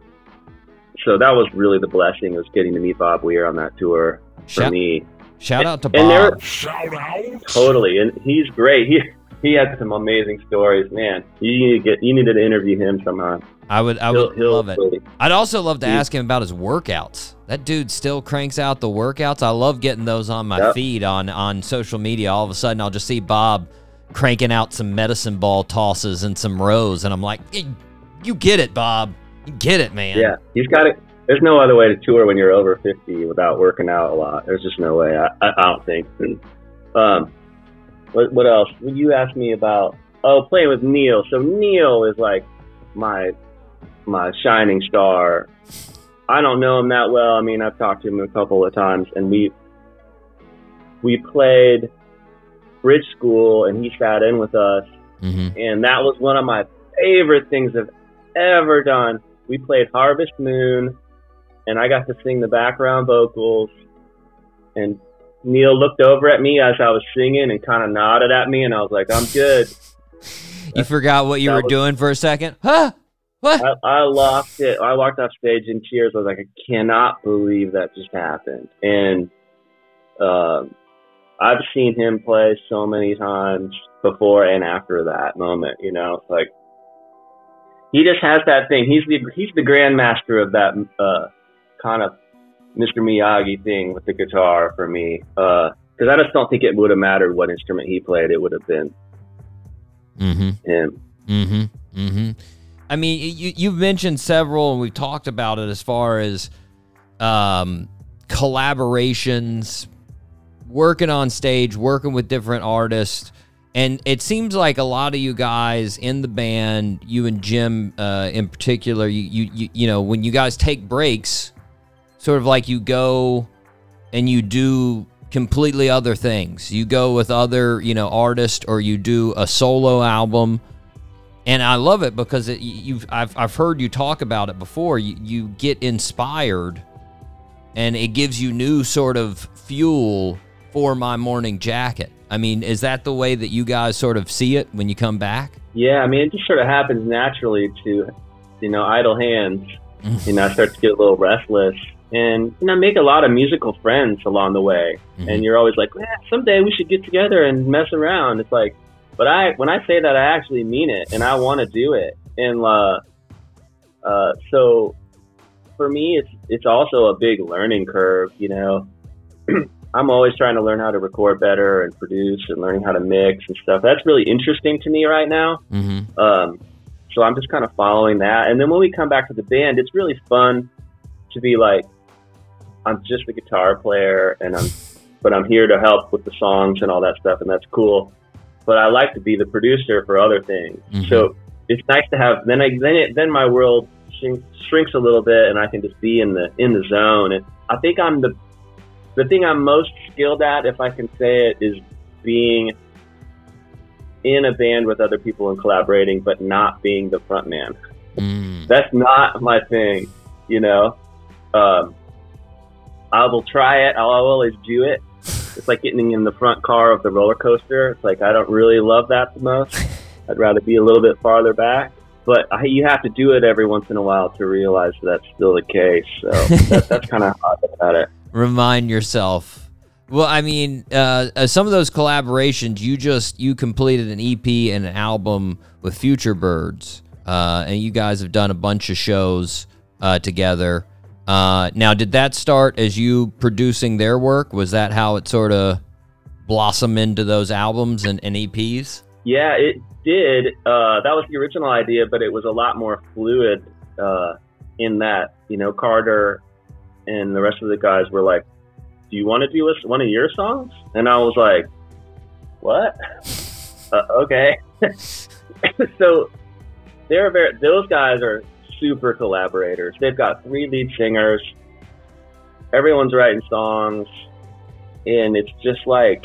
so that was really the blessing was getting to meet Bob Weir on that tour for Shout- me. Shout out to Bob. Shout out. Totally, and he's great. He he had some amazing stories, man. You need to get you needed to interview him somehow. I would I He'll- would he'll love it. really- I'd also love to ask him about his workouts. That dude still cranks out the workouts. I love getting those on my Yep. feed on on social media. All of a sudden, I'll just see Bob cranking out some medicine ball tosses and some rows, and I'm like, "Eh, "You get it, Bob. You get it, man." Yeah, he's got it. There's no other way to tour when you're over 50 without working out a lot. There's just no way. I, I, I don't think. [clears throat] Um, what what else? You asked me about oh playing with Neil. So Neil is like my my shining star. I don't know him that well. I mean, I've talked to him a couple of times, and we we played bridge school, and he sat in with us, hmm and that was one of my favorite things I've ever done. We played Harvest Moon, and I got to sing the background vocals. And Neil looked over at me as I was singing and kind of nodded at me, and I was like, "I'm good." [laughs] You forgot what you were was- doing for a second? Huh? What? I, I lost it. I walked off stage in tears. I was like, I cannot believe that just happened. And um, I've seen him play so many times before and after that moment. You know, it's like he just has that thing. He's the he's the grandmaster of that uh, kind of Mr. Miyagi thing with the guitar for me. Because I just don't think it would have mattered what instrument he played. It would have been Mm-hmm. him. Mm-hmm. Mm-hmm. I mean, you you've mentioned several, and we've talked about it as far as um, collaborations, working on stage, working with different artists, and it seems like a lot of you guys in the band, you and Jim uh, in particular, you, you you you know when you guys take breaks, sort of like you go and you do completely other things. You go with other, you know, artists or you do a solo album. And I love it because it, you've I've, I've heard you talk about it before. You, you get inspired and it gives you new sort of fuel for my morning jacket. I mean, is that the way that you guys sort of see it when you come back? Yeah, I mean, it just sort of happens naturally to, you know, idle hands. [laughs] you know, I start to get a little restless, and you know, make a lot of musical friends along the way. And you're always like, yeah, someday we should get together and mess around. It's like, but I when I say that, I actually mean it, and I want to do it. And uh, uh, so for me, it's it's also a big learning curve. You know, [clears throat] I'm always trying to learn how to record better and produce and learning how to mix and stuff. That's really interesting to me right now. Mm-hmm. Um, so I'm just kind of following that. And then when we come back to the band, it's really fun to be like, I'm just a guitar player and I'm, but I'm here to help with the songs and all that stuff. And that's cool. But I like to be the producer for other things. Mhm. So it's nice to have, then I, then it, then my world shrink, shrinks a little bit and I can just be in the, in the zone. And I think I'm the, the thing I'm most skilled at, if I can say it, is being in a band with other people and collaborating, but not being the front man. Mm. That's not my thing, you know. Um, I will try it. I'll always do it. It's like getting in the front car of the roller coaster. It's like I don't really love that the most. [laughs] I'd rather be a little bit farther back. But I, you have to do it every once in a while to realize that's still the case. So [laughs] that, that's kind of how I think about it. Remind yourself. Well, I mean, uh, uh, some of those collaborations, you just you completed an EP and an album with Futurebirds, uh, and you guys have done a bunch of shows uh, together. Uh, now, did that start as you producing their work? Was that how it sort of blossomed into those albums and, and EPs? Yeah, it did. Uh, that was the original idea, but it was a lot more fluid uh, in that, you know, Carter and the rest of the guys were like, "Do you want to do one of your songs?" And I was like, "What? [laughs] uh, okay." [laughs] so they're very. Those guys are super collaborators. They've got three lead singers. everyone's writing songs, and it's just like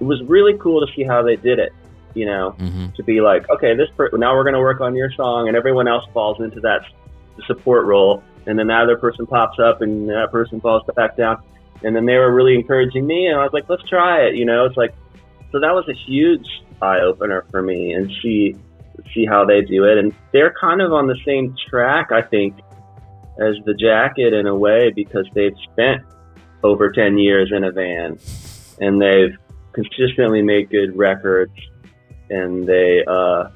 it was really cool to see how they did it. You know, Mm-hmm. to be like, okay, this per- now we're going to work on your song, and everyone else falls into that support role, and then that other person pops up, and that person falls back down, and then they were really encouraging me, and I was like, let's try it. You know, it's like, so that was a huge eye opener for me, and see see how they do it, and they're kind of on the same track, I think, as the jacket in a way because they've spent over 10 years in a van and they've consistently made good records and they uh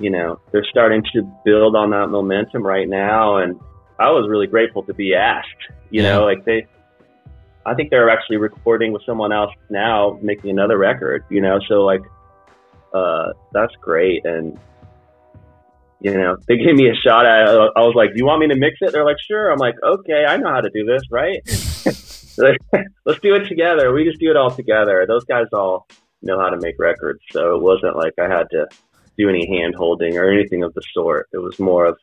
you know they're starting to build on that momentum right now. And i was really grateful to be asked you Yeah. know like they i think they're actually recording with someone else now making another record you know? So like uh that's great. And you know they gave me a shot at it. i was like do you want me to mix it? They're like sure. I'm like okay i know how to do this right? [laughs] Let's do it together. We just do it all together. Those guys all know how to make records. So it wasn't like i had to do any hand holding or anything of the sort. It was more of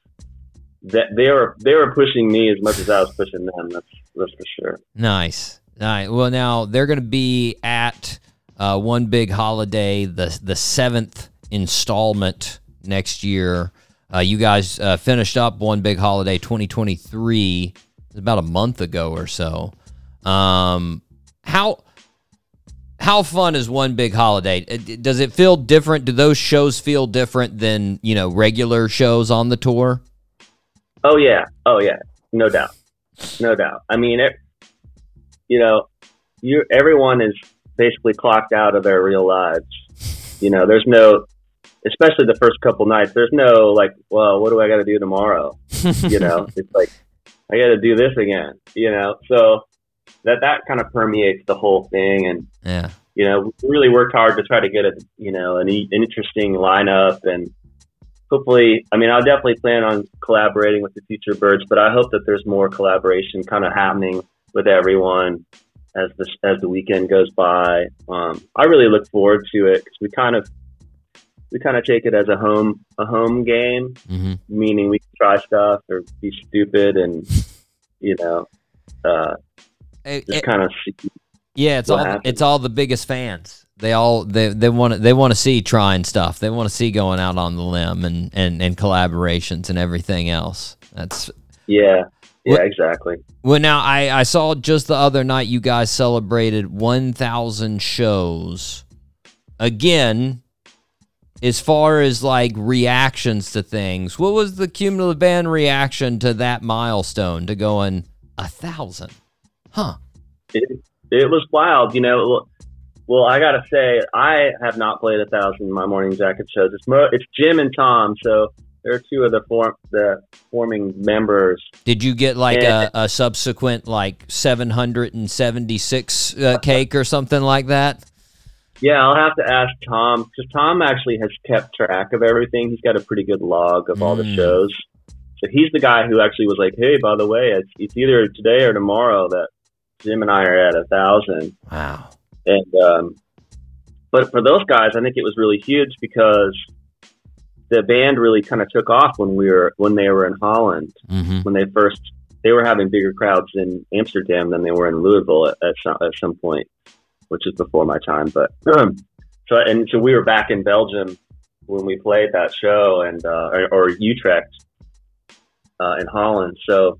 that they were they were pushing me as much as i was pushing them. That's that's for sure. Nice. Nice. Well, now they're going to be at uh, one big holiday, the the seventh installment next year. Uh, you guys uh, finished up one big holiday 2023 about a month ago or so. Um, how how fun is one big holiday? Uh, Does it feel different? Do those shows feel different than you know regular shows on the tour? Oh yeah, oh yeah, no doubt, no doubt. I mean, it, you know, you everyone is basically clocked out of their real lives. You know, there's no, especially the first couple nights. There's no like, well, what do I got to do tomorrow? [laughs] you know, it's like I got to do this again. You know, so that that kind of permeates the whole thing, and Yeah. you know, we really worked hard to try to get a you know an, e- an interesting lineup and hopefully, I mean, I'll definitely plan on collaborating with the Futurebirds, but I hope that there's more collaboration kind of happening with everyone as the as the weekend goes by. Um, I really look forward to it because we kind of we kind of take it as a home a home game, Mm-hmm. meaning we can try stuff or be stupid and [laughs] you know uh, It- just kind of Yeah, it's all happens. it's all the biggest fans. They all they they want to they want to see trying stuff. They want to see going out on the limb and and and collaborations and everything else. That's yeah yeah exactly. well. Now I I saw just the other night you guys celebrated one thousand shows. Again, as far as like reactions to things, what was the cumulative band reaction to that milestone to going a thousand? Huh? it, it was wild, you know. Well, I gotta say, I have not played a thousand my morning jacket shows. It's mo- it's Jim and Tom, so they're two of the form the forming members. Did you get like Yeah. a, a subsequent like 776 uh, cake or something like that? Yeah, I'll have to ask Tom because Tom actually has kept track of everything. He's got a pretty good log of all the Mm. shows. So he's the guy who actually was like, "Hey, by the way, it's, it's either today or tomorrow that Jim and I are at a thousand. Wow. And um, but for those guys, I think it was really huge because the band really kind of took off when we were when they were in Holland. Mm-hmm. When they first they were having bigger crowds in Amsterdam than they were in Louisville at, at, some, at some point, which is before my time. But um, [clears throat] so and so we were back in Belgium when we played that show and uh, or, or Utrecht uh, in Holland. So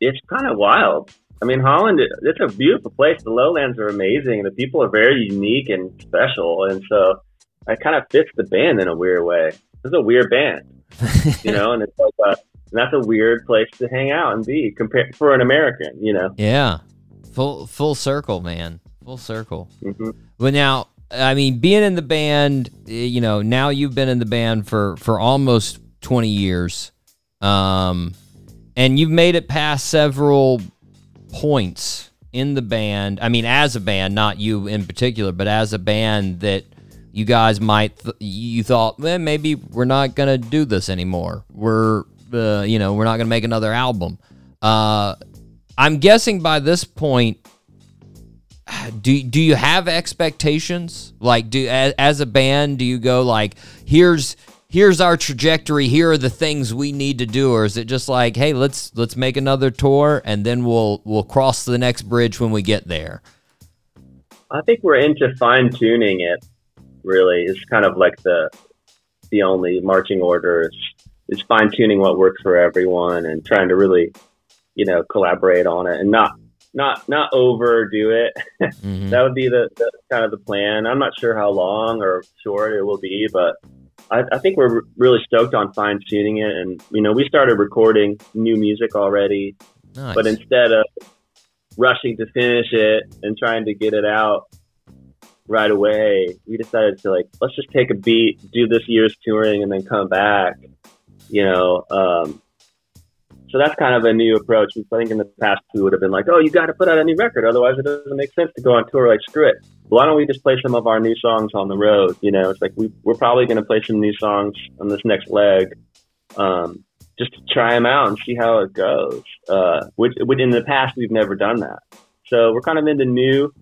it's kind of wild. I mean, Holland, it's a beautiful place. The lowlands are amazing. The people are very unique and special. And so it kind of fits the band in a weird way. It's a weird band, [laughs] you know, and it's like, uh, and that's a weird place to hang out and be compared for an American, you know? Yeah. Full full circle, man. Full circle. hmm But now, I mean, being in the band, eh, you know, now you've been in the band for for almost 20 years. Um and you've made it past several points in the band. I mean, as a band, not you in particular, but as a band that you guys might th- you thought, well, maybe we're not gonna do this anymore. We're, uh, you know, we're not gonna make another album. Uh, I'm guessing by this point, do do you have expectations? Like, do as, as a band, do you go like, here's here's our trajectory. Here are the things we need to do, or is it just like, hey, let's let's make another tour and then we'll we'll cross the next bridge when we get there? I think we're into fine tuning it. Really, is kind of like the the only marching order is, is fine tuning what works for everyone and trying to really, you know, collaborate on it and not not not overdo it. Mm-hmm. [laughs] that would be the, the kind of the plan. I'm not sure how long or short it will be, but I, I think we're really stoked on fine tuning it. And you know, we started recording new music already, Nice. but instead of rushing to finish it and trying to get it out right away, we decided to like let's just take a beat, do this year's touring, and then come back. You know, um, so that's kind of a new approach. I think in the past we would have been like, "Oh, you got to put out a new record, otherwise it doesn't make sense to go on tour." Like, screw it. Why don't we just play some of our new songs on the road? You know, it's like we we're probably going to play some new songs on this next leg, um, just to try them out and see how it goes. Uh, which, which in the past we've never done that. So we're kind of into new,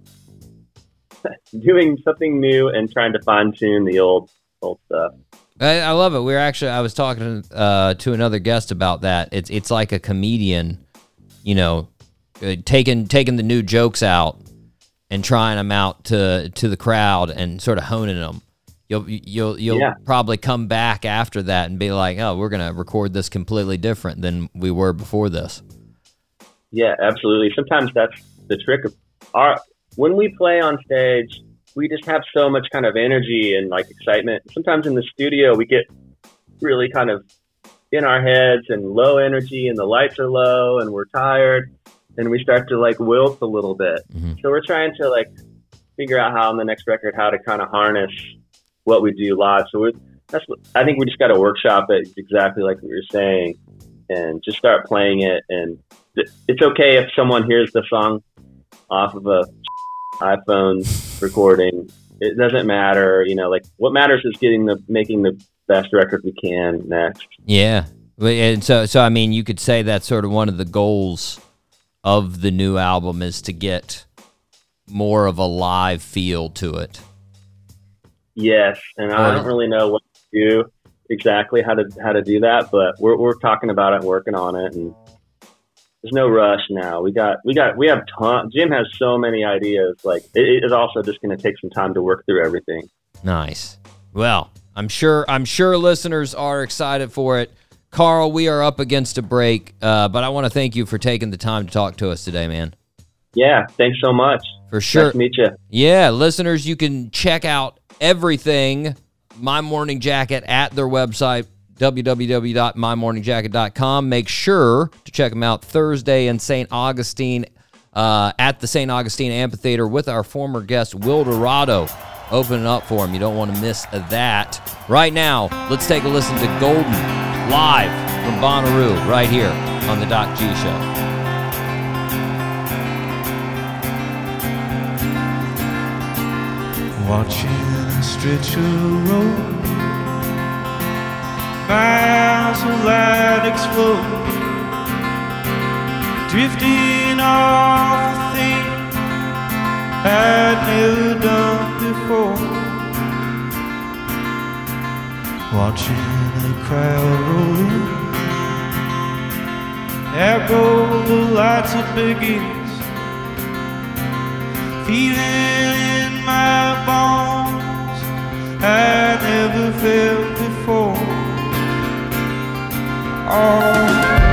[laughs] doing something new and trying to fine tune the old old stuff. I, I love it. We are actually I was talking uh, to another guest about that. It's it's like a comedian, you know, uh, taking taking the new jokes out and trying them out to to the crowd and sort of honing them. You'll you'll you'll Yeah. probably come back after that and be like, oh, we're gonna record this completely different than we were before this. Yeah, absolutely. Sometimes that's the trick of our when we play on stage, we just have so much kind of energy and like excitement. Sometimes in the studio we get really kind of in our heads and low energy and the lights are low and we're tired and we start to like wilt a little bit. Mm-hmm. So we're trying to like figure out how on the next record how to kind of harness what we do live. So we're, that's what I think we just got to workshop it exactly like what you're saying and just start playing it. And th- it's okay if someone hears the song off of a iPhone recording. It doesn't matter, you know. Like what matters is getting the making the best record we can next. Yeah, and so so I mean, you could say that's sort of one of the goals of the new album is to get more of a live feel to it. Yes, and I don't um, really know what to do exactly how to how to do that, but we're we're talking about it, working on it, and there's no rush now. We got we got we have ton. Jim has so many ideas. Like it, is also just going to take some time to work through everything. Nice. Well, I'm sure I'm sure listeners are excited for it. Carl, we are up against a break, uh, but I want to thank you for taking the time to talk to us today, man. Yeah, thanks so much. For sure. Nice to meet you. Yeah, listeners, you can check out everything My Morning Jacket at their website www.mymorningjacket.com. Make sure to check them out Thursday in St. Augustine uh, at the St. Augustine Amphitheater with our former guest Will Dorado opening up for him. You don't want to miss that. Right now, let's take a listen to Golden live from Bonnaroo right here on the Doc G Show. Watching road Miles of light explode. Drifting off a thing I'd never done before. Watching the crowd roll in. There go the lights it begins. Feeling in my bones I never felt before. Oh.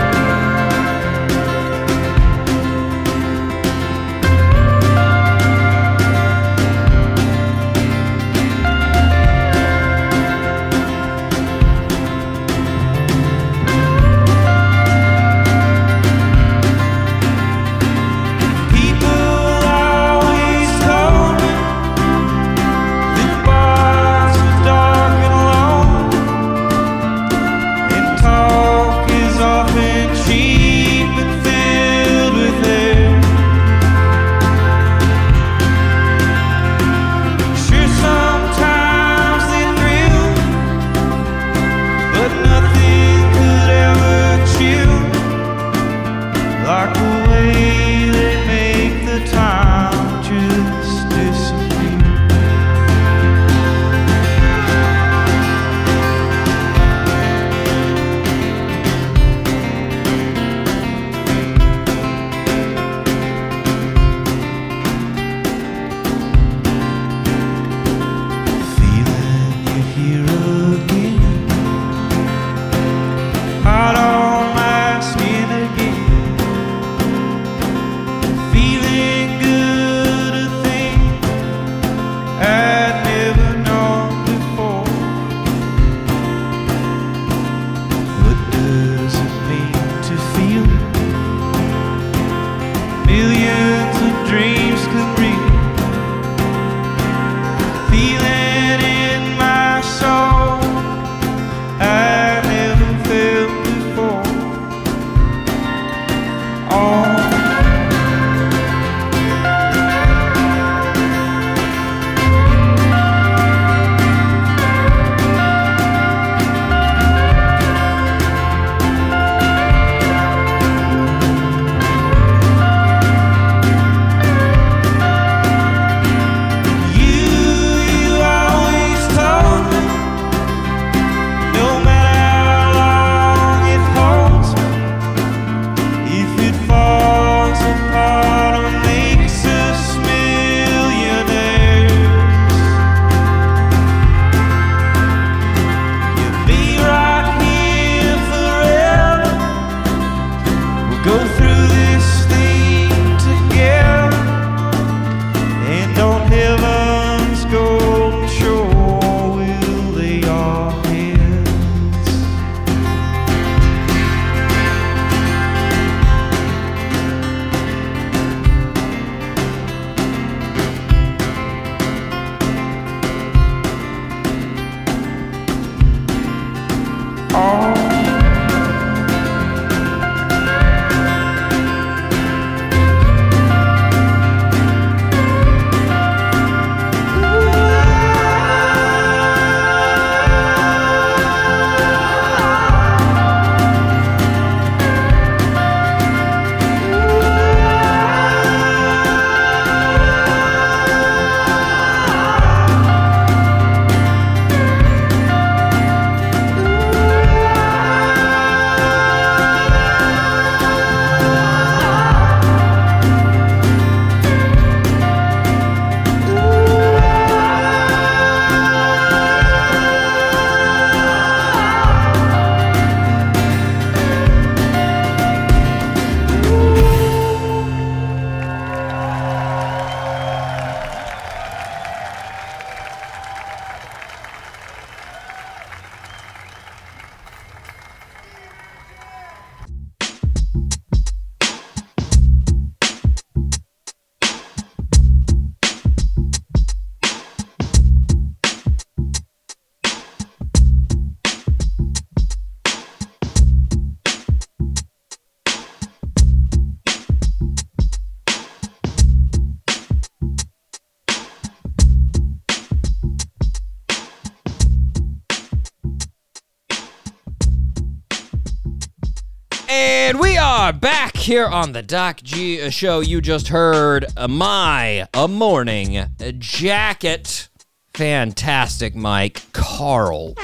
Here on the Doc G show. You just heard my a morning jacket. Fantastic, Mike Carl.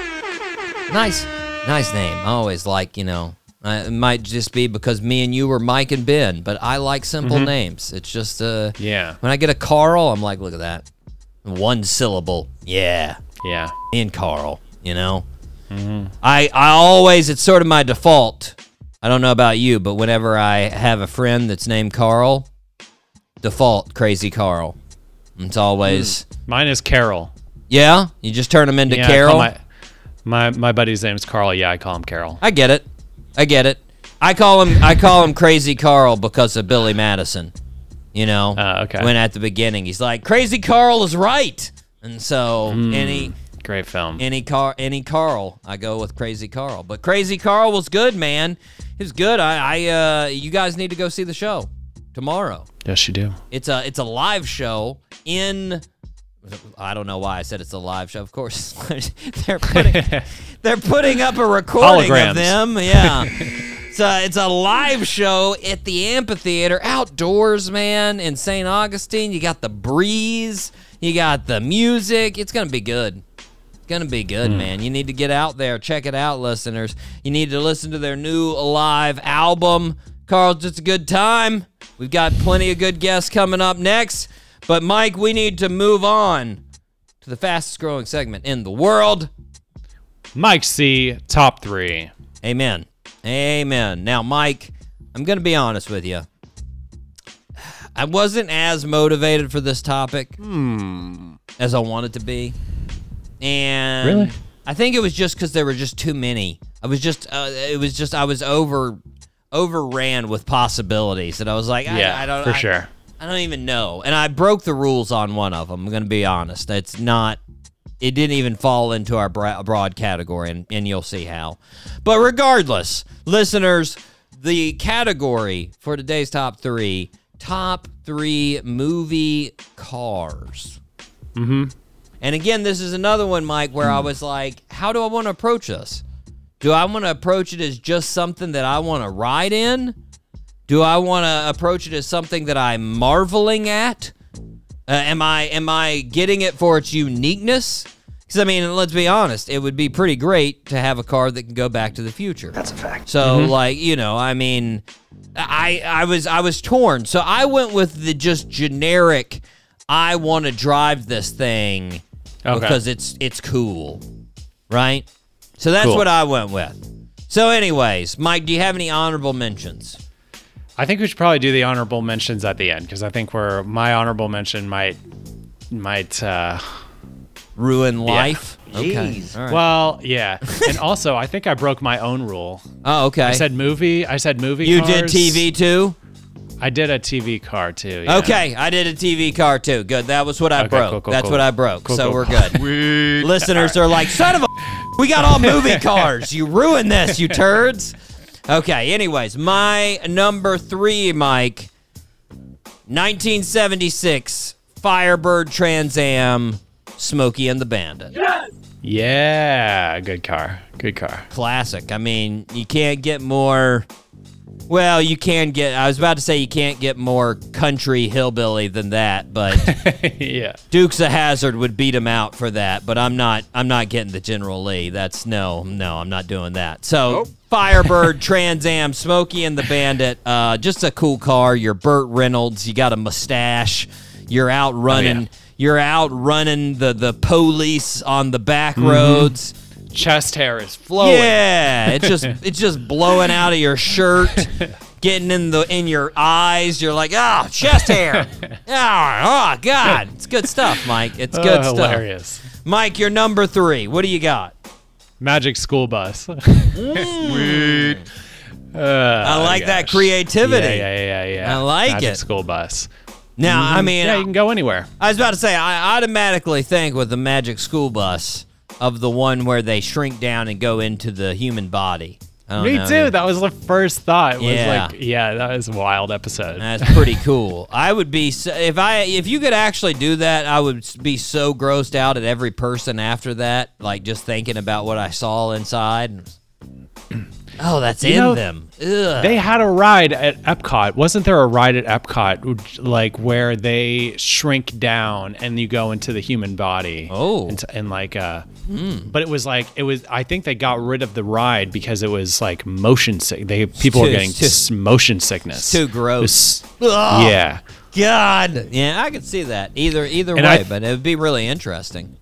Nice, nice name. I always like, you know, it might just be because me and you were Mike and Ben, but I like simple Mhm. names. It's just, uh, Yeah. When I get a Carl, I'm like, look at that, one syllable. Yeah, Yeah. and Carl. You know, I I always it's sort of my default. I don't know about you, but whenever I have a friend that's named Carl, default crazy Carl. It's always Mine is Carol. yeah. You just turn him into Yeah, Carol. My, my my buddy's name is Carl. Yeah, I call him Carol. I get it. I get it. I call him I call him Crazy Carl because of Billy Madison. You know, Uh, okay. when at the beginning he's like, "Crazy Carl is right," and so Mm, any Great film. any car any Carl, I go with Crazy Carl. But Crazy Carl was good, man. He was good. I, I uh, you guys need to go see the show tomorrow. Yes, you do. It's a it's a live show in. I don't know why I said it's a live show. Of course, [laughs] they're putting [laughs] they're putting up a recording Holograms. of them. Yeah, it's a it's a live show at the amphitheater outdoors, man, in St. Augustine. You got the breeze, you got the music. It's gonna be good. It's gonna be good, Hmm. man. You need to get out there, check it out, listeners. You need to listen to their new live album. Carl, just a good time. We've got plenty of good guests coming up next. But Mike, we need to move on to the fastest growing segment in the world. Mike C. Top three. Amen. Amen. Now, Mike, I'm going to be honest with you. I wasn't as motivated for this topic as I wanted to be. And Really? I think it was just because there were just too many. I was just, uh, it was just, I was over, overran with possibilities. And I was like, I, Yeah, I don't, for I- sure. I don't even know. And I broke the rules on one of them. I'm going to be honest. It's not, it didn't even fall into our broad category, and, and you'll see how. But regardless, listeners, the category for today's top three top three movie cars. Mm-hmm. And again, this is another one, Mike, where I was like, how do I want to approach this? Do I want to approach it as just something that I want to ride in? Do I want to approach it as something that I'm marveling at? Uh, am I am I getting it for its uniqueness? Because I mean, let's be honest, it would be pretty great to have a car that can go back to the future. That's a fact. So, Mhm. like, you know, I mean, I I was I was torn. So I went with the just generic. I want to drive this thing Okay. because it's it's cool, right? So that's Cool. what I went with. So, anyways, Mike, do you have any honorable mentions? I think we should probably do the honorable mentions at the end because I think where my honorable mention might might uh, Ruin Yeah. life. Okay. Jeez. All right. Well, yeah, [laughs] and also I think I broke my own rule. oh, okay. I said movie. I said movie. you did. TV too. I did a TV car too. yeah. Okay, I did a TV car too. Good. That was what I Okay, broke. cool, cool, That's cool. what I broke. So we're good. [laughs] Listeners are like, son of a, [laughs] we got all movie [laughs] cars. You ruined this, you turds. Okay. Anyways, my number three, Mike, 1976 Firebird Trans Am, Smokey and the Bandit. Yeah, good car. Good car. Classic. I mean, you can't get more. Well, you can get. I was about to say you can't get more country hillbilly than that, but [laughs] yeah. Dukes of Hazzard would beat him out for that. But I'm not. I'm not getting the General Lee. That's no, no. I'm not doing that. So Firebird, [laughs] Trans Am, Smokey and the Bandit. Uh, just a cool car. You're Burt Reynolds. You got a mustache. You're out running. yeah. You're out running the the police on the back Mhm. roads. Chest hair is flowing. Yeah, it's just [laughs] it's just blowing out of your shirt, getting in the in your eyes. You're like, oh, chest hair. oh, [laughs] oh, God, it's good stuff, Mike. It's good Oh, stuff. hilarious. Mike, you're number three. What do you got? Magic School Bus. Sweet. [laughs] Uh, I like that creativity. Yeah, yeah, yeah, yeah. I like it. Magic it. School Bus. Now, I Mhm. mean, yeah, you can go anywhere. I was about to say, I automatically think with the Magic School Bus of the one where they shrink down and go into the human body. Me know. too. That was the first thought. Was Yeah. like, yeah, that was a wild episode. That's pretty cool. I would be so, if I if you could actually do that, I would be so grossed out at every person after that, like just thinking about what I saw inside. Oh, that's You in know, them. Ugh. They had a ride at Epcot. Wasn't there a ride at Epcot, like where they shrink down and you go into the human body? Oh. and, and like uh, Hmm. but it was like it was. I think they got rid of the ride because it was like motion sick. They people were getting too- motion sickness. Too gross. was- yeah. God. Yeah, I could see that. Either either And way, but it would be really interesting.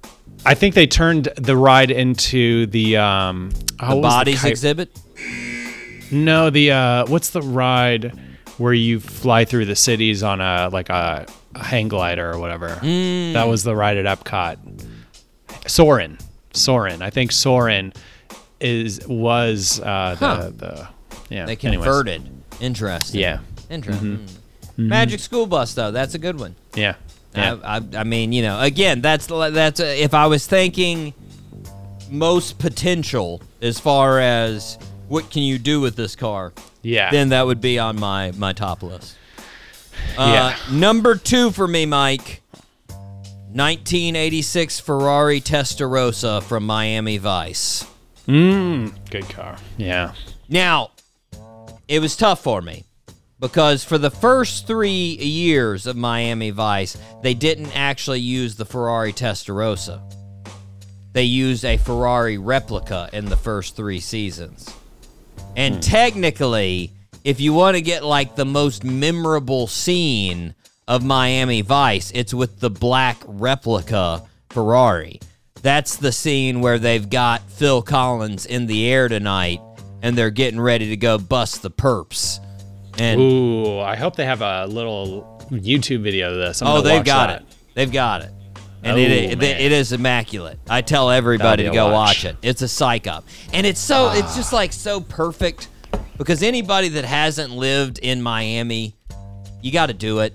I think they turned the ride into the um oh, The bodies kite- exhibit. No, the uh what's the ride where you fly through the cities on a like a, a hang glider or whatever? Mm. That was the ride at Epcot. Soarin'. Soarin'. I think Soarin' is was uh the, Huh. the yeah. They anyways. converted. Interesting. Yeah. Interesting. Mhm. Magic School Bus though, that's a good one. Yeah. Yeah. I, I, I mean, you know, again, that's that's uh, if I was thinking most potential as far as what can you do with this car, Yeah. then that would be on my my top list. Yeah. Uh, number two for me, Mike. 1986 Ferrari Testarossa from Miami Vice. Mm, good car. Yeah. Now, it was tough for me because for the first three years of Miami Vice, they didn't actually use the Ferrari Testarossa. They used a Ferrari replica in the first three seasons. And hmm. technically, if you want to get like the most memorable scene of Miami Vice, it's with the black replica Ferrari. That's the scene where they've got Phil Collins in the air tonight and they're getting ready to go bust the perps. And Ooh, I hope they have a little YouTube video of this. I'm oh, they've got that. it. They've got it. And Oh, it, it, it is immaculate. I tell everybody to go watch. watch. it. It's a psych up. And it's so Ah. it's just like so perfect because anybody that hasn't lived in Miami, you got to do it.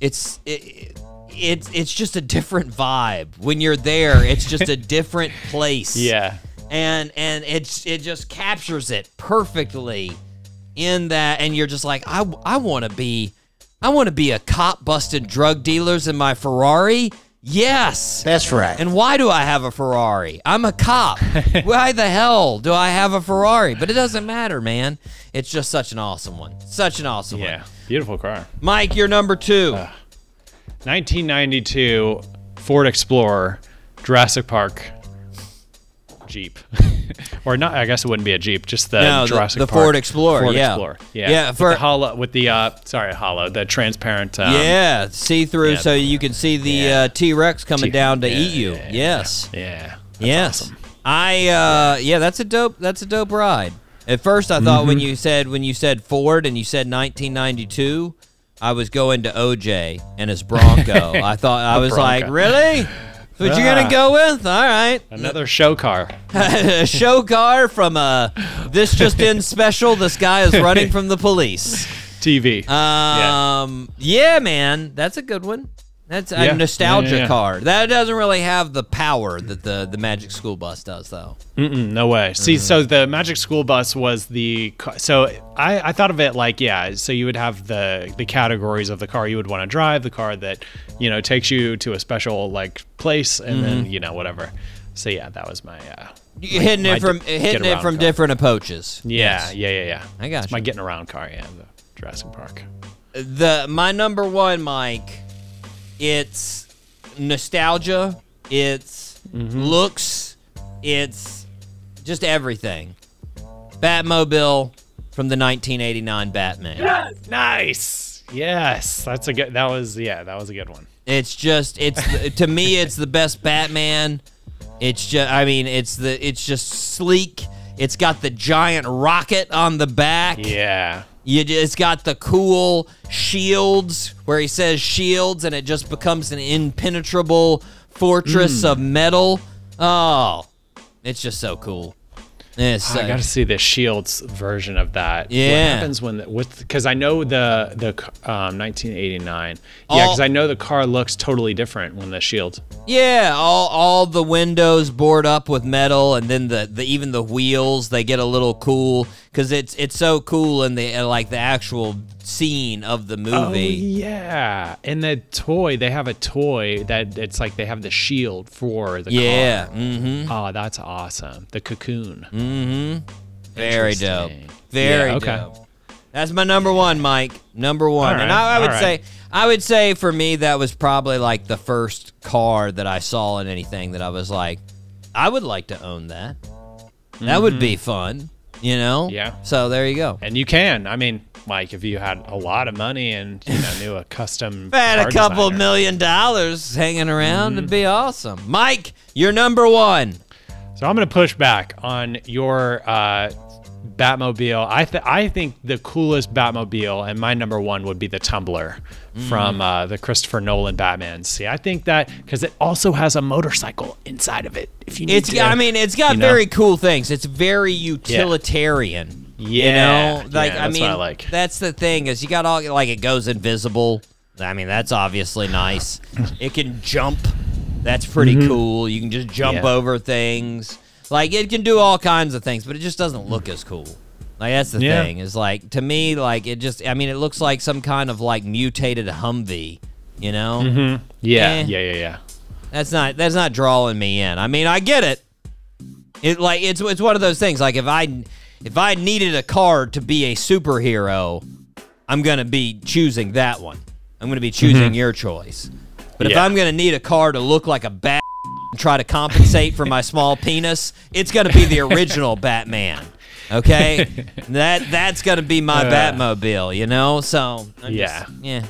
It's it, it's it's just a different vibe. When you're there, it's just a [laughs] different place. Yeah. And and it's it just captures it perfectly in that and you're just like I I want to be I want to be a cop busting drug dealers in my Ferrari. Yes. That's right. And why do I have a Ferrari? I'm a cop. [laughs] why the hell do I have a Ferrari? But it doesn't matter, man. It's just such an awesome one. Such an awesome one. Yeah. Beautiful car. Mike, you're number two. Uh, 1992 Ford Explorer, Jurassic Park Jeep, [laughs] or not? I guess it wouldn't be a Jeep, just the No, the- Jurassic the Park Ford Explorer, Ford yeah. Explorer. Yeah, Yeah, With the hollow, with the uh, sorry, hollow, the transparent. Um, yeah, see through yeah. so you can see the uh, T-Rex coming T- down to yeah, eat you. yeah, yes. Yeah. yes. I uh yeah, that's a dope that's a dope ride. At first I thought when Mhm. you said when you said Ford and you said 1992, I was going to OJ and his Bronco. [laughs] I thought I was like, "Really? [laughs] What you Ah. going to go with? All right." Another show car. [laughs] a show car from a this just in [laughs] special. This guy is running from the police. TV. Um, yeah. man, that's a good one. That's a Yeah. nostalgia Yeah, yeah, yeah. car. That doesn't really have the power that the the Magic School Bus does, though. Mm-mm, no way. See, so the Magic School Bus was the so I, I thought of it like yeah. So you would have the the categories of the car you would want to drive, the car that you know takes you to a special like place, and then Mhm. you know whatever. So yeah, that was my uh, You my- hitting it from d- hitting it from car. different approaches. Yeah, Yes. yeah, yeah, yeah. I got It's you. my getting around car. Yeah, the Jurassic Park. the my number one, Mike. It's nostalgia. It's Mm-hmm. looks. It's just everything. Batmobile from the 1989 Batman. Nice. Yes, that's a good. That was yeah, that was a good one. It's just it's to me it's the best Batman. It's just I mean it's the it's just sleek. It's got the giant rocket on the back. Yeah. You ju- it's got the cool shields where he says shields and it just becomes an impenetrable fortress Mm. of metal. Oh, it's just so cool. It's I got to see the Shields version of that. Yeah. What happens when the, with because I know the the um, 1989. Yeah, because I know the car looks totally different when the Shield. Yeah, all all the windows board up with metal, and then the, the even the wheels they get a little cool because it's it's so cool in the like the actual scene of the Oh movie. yeah, and the toy they have a toy that it's like they have the shield for the Yeah, car. Mm-hmm. Oh, that's awesome. The cocoon. Mm-hmm. Very dope. Very Yeah, okay. dope. That's my number one, Mike. Number one. All and I, I would right. say I would say for me that was probably like the first car that I saw in anything that I was like, I would like to own that. That would be fun. You know? Mm-hmm. Yeah. So there you go. And you can. I mean, Mike, if you had a lot of money and you know knew a custom, If I had a couple designer. million dollars hanging around, Mm-hmm. it'd be awesome. Mike, you're number one. So I'm going to push back on your uh, Batmobile. I th- I think the coolest Batmobile and my number one would be the Tumbler from uh, the Christopher Nolan Batman. See, I think that because it also has a motorcycle inside of it. If you need It's to, I mean, it's got you know? very cool things. It's very utilitarian. You Yeah, know, like yeah, I that's mean, what I like. that's the thing is you got all like it goes invisible. I mean, that's obviously nice. it can jump. That's pretty Mhm. cool. You can just jump Yeah. over things. Like it can do all kinds of things, but it just doesn't look as cool. Like that's the Yeah. thing. Is like to me, like it just. I mean, it looks like some kind of like mutated Humvee. You know? Mm-hmm. Yeah, Eh. yeah, yeah, yeah. That's not that's not drawing me in. I mean, I get it. It like it's it's one of those things. Like if I if I needed a car to be a superhero, I'm gonna be choosing that one. I'm gonna be choosing Mhm. your choice. But if I'm gonna need a car to look like a bat and try to compensate for my small [laughs] penis, it's gonna be the original Batman. Okay, [laughs] that that's gonna be my Uh. Batmobile. You know, so I'm Yeah. just- yeah.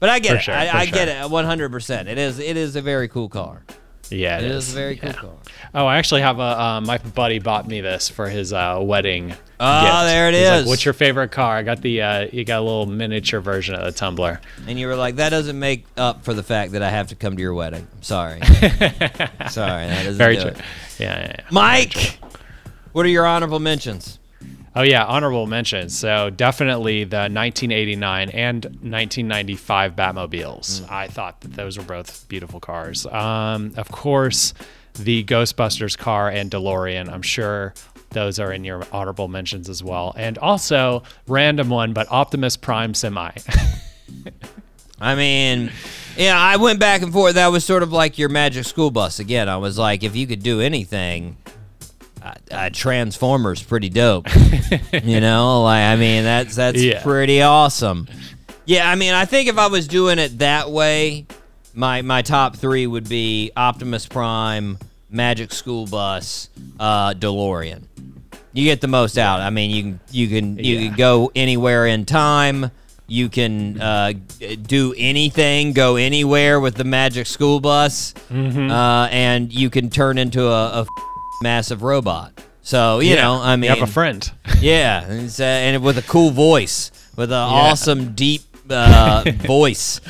But I get For it. sure, I, I get it 100. percent It is it is a very cool car. Yeah, It is a very cool yeah. car. Oh, I actually have a uh, my buddy bought me this for his uh, wedding. Oh, gift. there it He's like. What's your favorite car? I got the uh, you got a little miniature version of the tumbler. And you were like, that doesn't make up for the fact that I have to come to your wedding. I'm sorry. [laughs] sorry, that doesn't Very do true. it. Yeah, yeah, yeah. Mike, what are your honorable mentions? Oh yeah, honorable mentions. So definitely the 1989 and 1995 Batmobiles. Mm. I thought that those were both beautiful cars. Um, of course, the Ghostbusters car and DeLorean. I'm sure those are in your honorable mentions as well. And also random one, but Optimus Prime semi. [laughs] I mean, yeah, I went back and forth. That was sort of like your Magic School Bus again. I was like, if you could do anything, uh, Transformers pretty dope. [laughs] you know, like I mean, that's that's Yeah. pretty awesome. Yeah, I mean, I think if I was doing it that way, my my top three would be Optimus Prime, Magic School Bus, uh, DeLorean. You get the most out. I mean, you can you can you Yeah. can go anywhere in time. You can uh, do anything, go anywhere with the Magic School Bus, Mhm. uh, and you can turn into a, a massive robot. So you Yeah, know, I you mean, have a friend. [laughs] yeah, and, uh, and with a cool voice, with an awesome deep uh, [laughs] voice,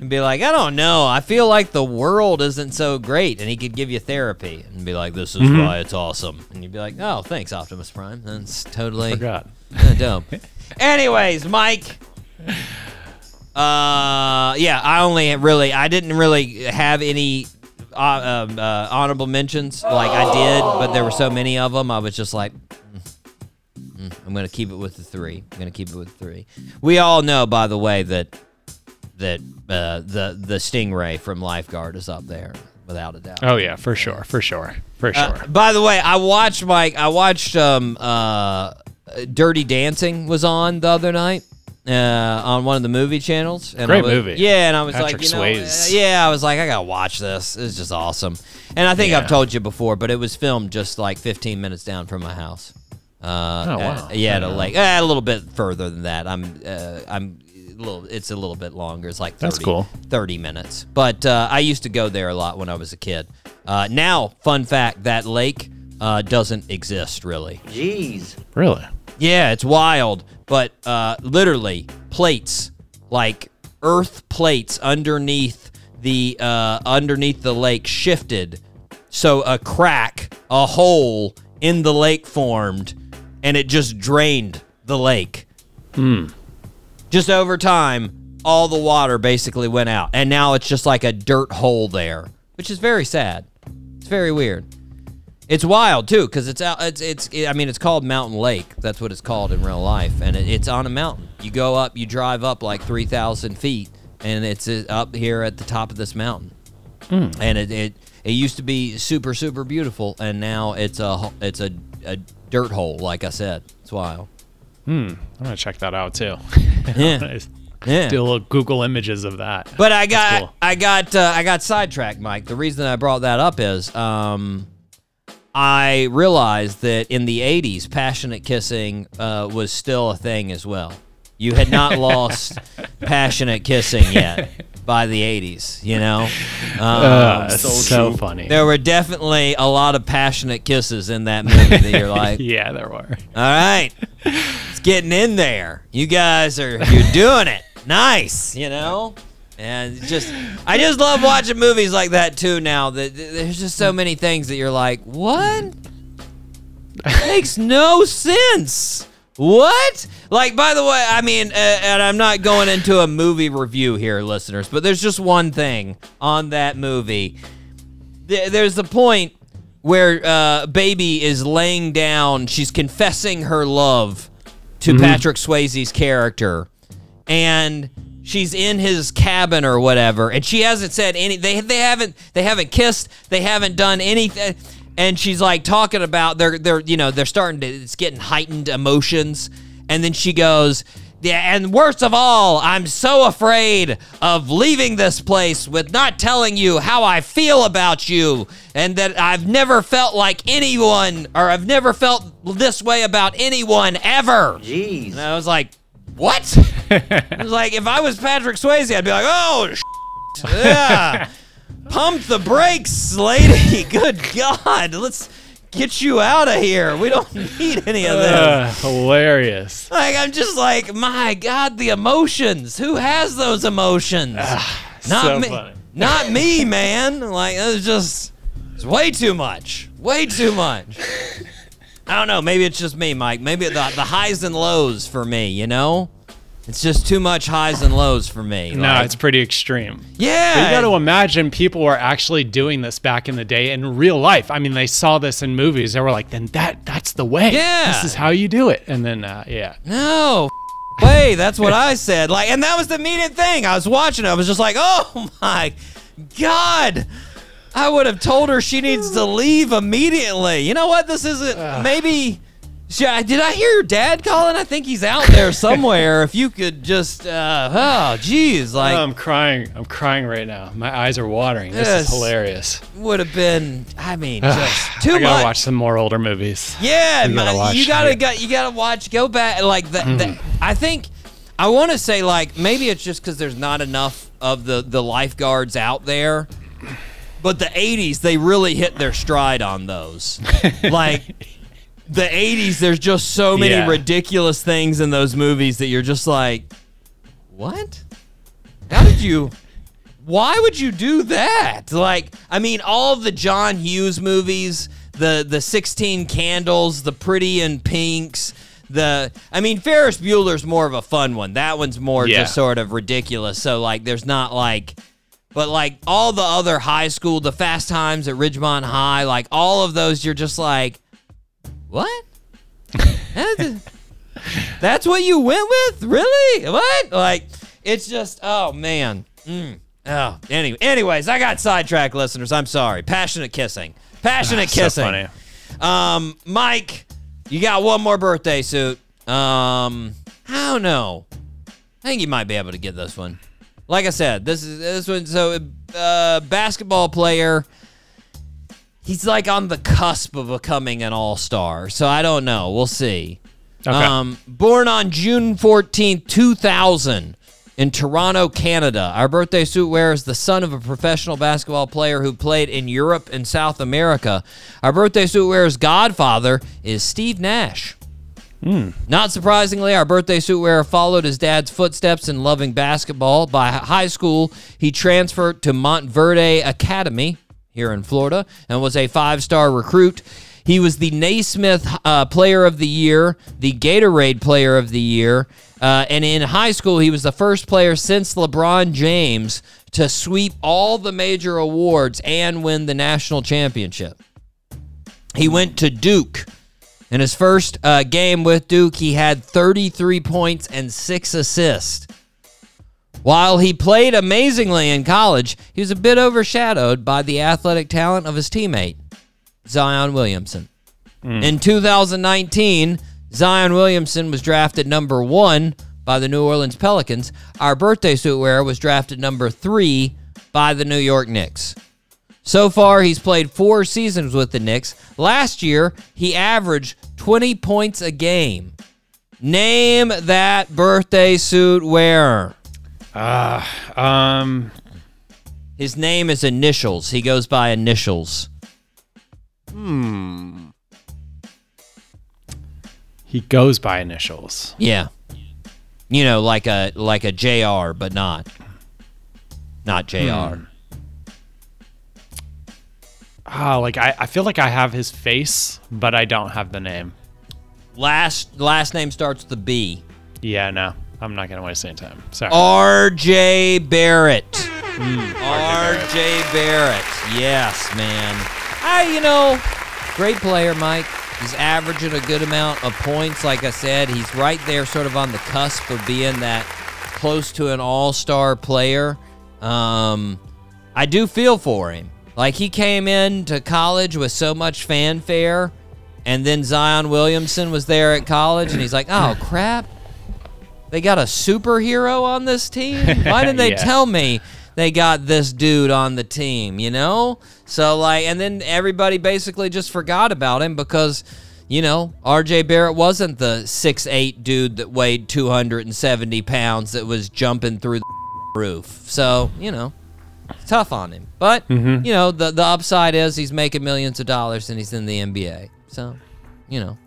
and be like, I don't know, I feel like the world isn't so great, and he could give you therapy and be like, this is Mhm. why it's awesome, and you'd be like, oh, thanks, Optimus Prime, that's totally Forgot. uh, dope. [laughs] Anyways, Mike. Uh, yeah, I only really, I didn't really have any uh, um, uh, honorable mentions like I did, but there were so many of them. I was just like, mm, mm, I'm gonna keep it with the three. I'm gonna keep it with three. We all know, by the way, that that uh, the the Stingray from Lifeguard is up there without a doubt. Oh yeah, for sure, for sure, for sure. Uh, by the way, I watched Mike. I watched um uh Dirty Dancing was on the other night uh on one of the movie channels. And Great was- movie. Yeah, and I was Patrick like, you know, Swayze. uh, yeah, I was like, I gotta watch this. It's just awesome. And I think Yeah. I've told you before, but it was filmed just like 15 minutes down from my house. Uh, Oh, wow. uh, yeah, I to know. like uh, a little bit further than that. I'm uh, I'm a little. It's a little bit longer. It's like 30, That's cool. 30 minutes. But uh, I used to go there a lot when I was a kid. Uh, now, fun fact: that lake uh, doesn't exist really. Jeez. Really? Yeah, it's wild, but uh, literally plates like earth plates underneath the uh, underneath the lake shifted, so a crack, a hole in the lake formed, and it just drained the lake. Hmm. Just over time, all the water basically went out, and now it's just like a dirt hole there, which is very sad. It's very weird. It's wild too, because it's out. It's it's. I mean, it's called Mountain Lake. That's what it's called in real life, and it, it's on a mountain. You go up, you drive up like three thousand feet, and it's uh, up here at the top of this mountain. And it, it it used to be super super beautiful, and now it's a it's a, a dirt hole. Like I said, it's wild. Hmm. I'm gonna check that out too. Yeah. [laughs] Yeah. Do a little Google images of that. But I got cool. I got uh, I got sidetracked, Mike. The reason I brought that up is um, I realized that in the '80s, passionate kissing uh, was still a thing as well. You had not [laughs] lost passionate kissing yet by the '80s. You know, [laughs] um, Uh, So so funny. There were definitely a lot of passionate kisses in that movie. That you're [laughs] like, yeah, there were. all right, it's getting in there. You guys are you're doing it. Nice, you know. And just, I just love watching movies like that too. Now that there's just so many things that you're like, what? Makes no sense. What? Like, by the way, I mean, uh, and I'm not going into a movie review here, listeners, but there's just one thing on that movie. Th- There's the point where uh, Baby is laying down, she's confessing her love to Mhm. Patrick Swayze's character, and she's in his cabin or whatever, and she hasn't said any. They they haven't they haven't kissed, they haven't done anything, and she's like talking about they're they're you know they're starting to it's getting heightened emotions, and then she goes. Yeah, and worst of all, I'm so afraid of leaving this place with not telling you how I feel about you, and that I've never felt like anyone, or I've never felt this way about anyone ever. Jeez. And I was like, what? [laughs] like, if I was Patrick Swayze, I'd be like, oh, yeah. Pump the brakes, lady. [laughs] Good God. Let's get you out of here. We don't need any of this. Uh, hilarious. Like I'm just like, my God, the emotions. Who has those emotions? not Ah, so me. funny. Not me, [laughs] man. Like it was just it's way too much. Way too much. I don't know. Maybe it's just me, Mike. Maybe the the highs and lows for me. You know, it's just too much highs and lows for me. No, Like, it's pretty extreme. Yeah. But you got to imagine people were actually doing this back in the day in real life. I mean, they saw this in movies. They were like, then that that's the way. Yeah. This is how you do it. And then, uh, yeah. No. Way, that's what I said. Like, and that was the immediate thing. I was watching it. I was just like, oh my God. I would have told her she needs to leave immediately. You know what? This isn't. Maybe. Should Did I hear your dad calling? I think he's out there somewhere. if you could just. Uh, oh, geez. Like, I'm crying. I'm crying right now. My eyes are watering. This Yes. is hilarious. would have been. I mean, just too I gotta much. watch some more older movies. Yeah, You gotta watch, you gotta got you gotta watch. Go back, like the, the I think I want to say like maybe it's just because there's not enough of the the lifeguards out there. But the '80s, they really hit their stride on those. [laughs] like the '80s, there's just so many Yeah. ridiculous things in those movies that you're just like, what? How did you? Why would you do that? Like, I mean, all the John Hughes movies, the the Sixteen Candles, the Pretty in Pinks, the I mean, Ferris Bueller's more of a fun one. That one's more Yeah. just sort of ridiculous. So like, there's not like, but like all the other high school, the Fast Times at Ridgemont High, like all of those, you're just like, what? [laughs] That's- what you went with? Really? What? Like, it's just, oh man. Mm. Oh, anyway. Anyways, I got sidetracked, listeners. I'm sorry. Passionate kissing. Passionate Ah, so kissing. funny. Um, Mike, you got one more birthday suit. Um, I don't know. I think you might be able to get this one. Like I said, this is this one. So, uh, basketball player. He's like on the cusp of becoming an all star. So I don't know. We'll see. Okay. Um, born on June 14th, 2000, in Toronto, Canada. Our birthday suit wearer is the son of a professional basketball player who played in Europe and South America. Our birthday suit wearer's godfather is Steve Nash. Not surprisingly, our birthday suit wearer followed his dad's footsteps in loving basketball. By high school, he transferred to Montverde Academy here in Florida and was a five star recruit. He was the Naismith uh, Player of the Year, the Gatorade Player of the Year, uh, and in high school, he was the first player since LeBron James to sweep all the major awards and win the national championship. He went to Duke. In his first uh, game with Duke, he had 33 points and six assists. While he played amazingly in college, he was a bit overshadowed by the athletic talent of his teammate, Zion Williamson. In 2019, Zion Williamson was drafted number one by the New Orleans Pelicans. Our birthday suit wearer was drafted number three by the New York Knicks. So far, he's played four seasons with the Knicks. Last year, he averaged 20 points a game. Name that birthday suit wearer. Uh, um, His name is initials. He goes by initials. hmm. He goes by initials. Yeah. You know, like a like a JR, but not. Not JR. Hmm. Ah, like I, I feel like I have his face, but I don't have the name. Last last name starts with the B. Yeah, no, I'm not gonna waste any time. Sorry. RJ Barrett. [laughs] RJ Barrett. Yes, man. I, you know, great player, Mike. He's averaging a good amount of points. Like I said, he's right there, sort of on the cusp of being that close to an all star player. Um, I do feel for him. Like he came into college with so much fanfare, and then Zion Williamson was there at college, and he's like, oh, [laughs] crap. They got a superhero on this team? Why didn't they [laughs] Yeah. tell me they got this dude on the team, you know? So, like, and then everybody basically just forgot about him because, you know, RJ Barrett wasn't the six eight dude that weighed 270 pounds that was jumping through the roof. So, you know, tough on him. But, Mhm. you know, the, the upside is he's making millions of dollars and he's in the NBA. So, you know.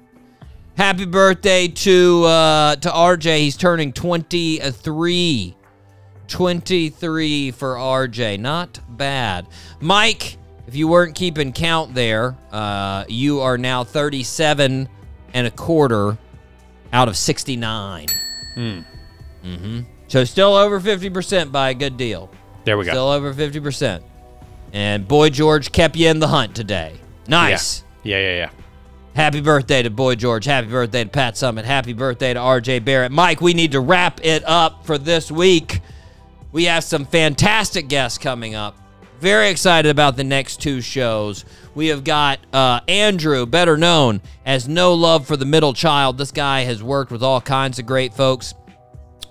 Happy birthday to uh, to RJ. He's turning 23. 23 for RJ. Not bad. Mike, if you weren't keeping count there, uh, you are now 37 and a quarter out of 69. Hmm. Mm-hmm. So still over 50% by a good deal. There we go. Still over 50%. And Boy George kept you in the hunt today. Nice. Yeah, yeah, yeah. Happy birthday to Boy George. Happy birthday to Pat Summitt. Happy birthday to RJ Barrett. Mike, we need to wrap it up for this week. We have some fantastic guests coming up. Very excited about the next two shows. We have got uh, Andrew, better known as No Love for the Middle Child. This guy has worked with all kinds of great folks.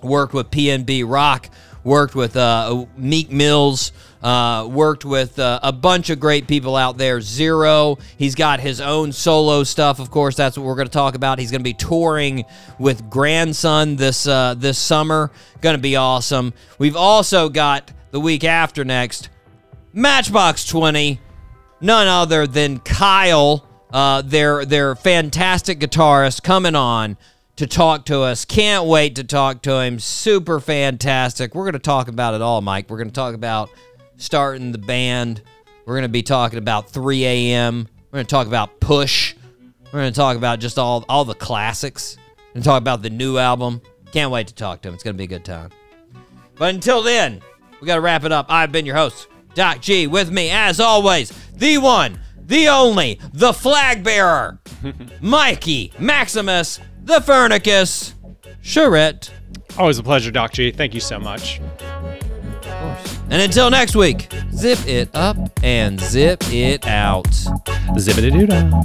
Worked with PNB Rock. Worked with uh, Meek Mills. Uh, worked with uh, a bunch of great people out there. Zero. He's got his own solo stuff. Of course, that's what we're going to talk about. He's going to be touring with Grandson this uh, this summer. Going to be awesome. We've also got the week after next Matchbox 20. None other than Kyle, uh, their their fantastic guitarist, coming on to talk to us. Can't wait to talk to him. Super fantastic. We're going to talk about it all, Mike. We're going to talk about starting the band. We're going to be talking about 3 a.m. We're going to talk about Push. We're going to talk about just all all the classics. To talk about the new album. Can't wait to talk to him. It's going to be a good time. But until then, we got to wrap it up. I've been your host, Doc G. With me, as always, the one, the only, the flag bearer, [laughs] Mikey Maximus, the Furnicus, Charette. Always a pleasure, Doc G. Thank you so much. And until next week, zip it up and zip it out. Zippity doo dah.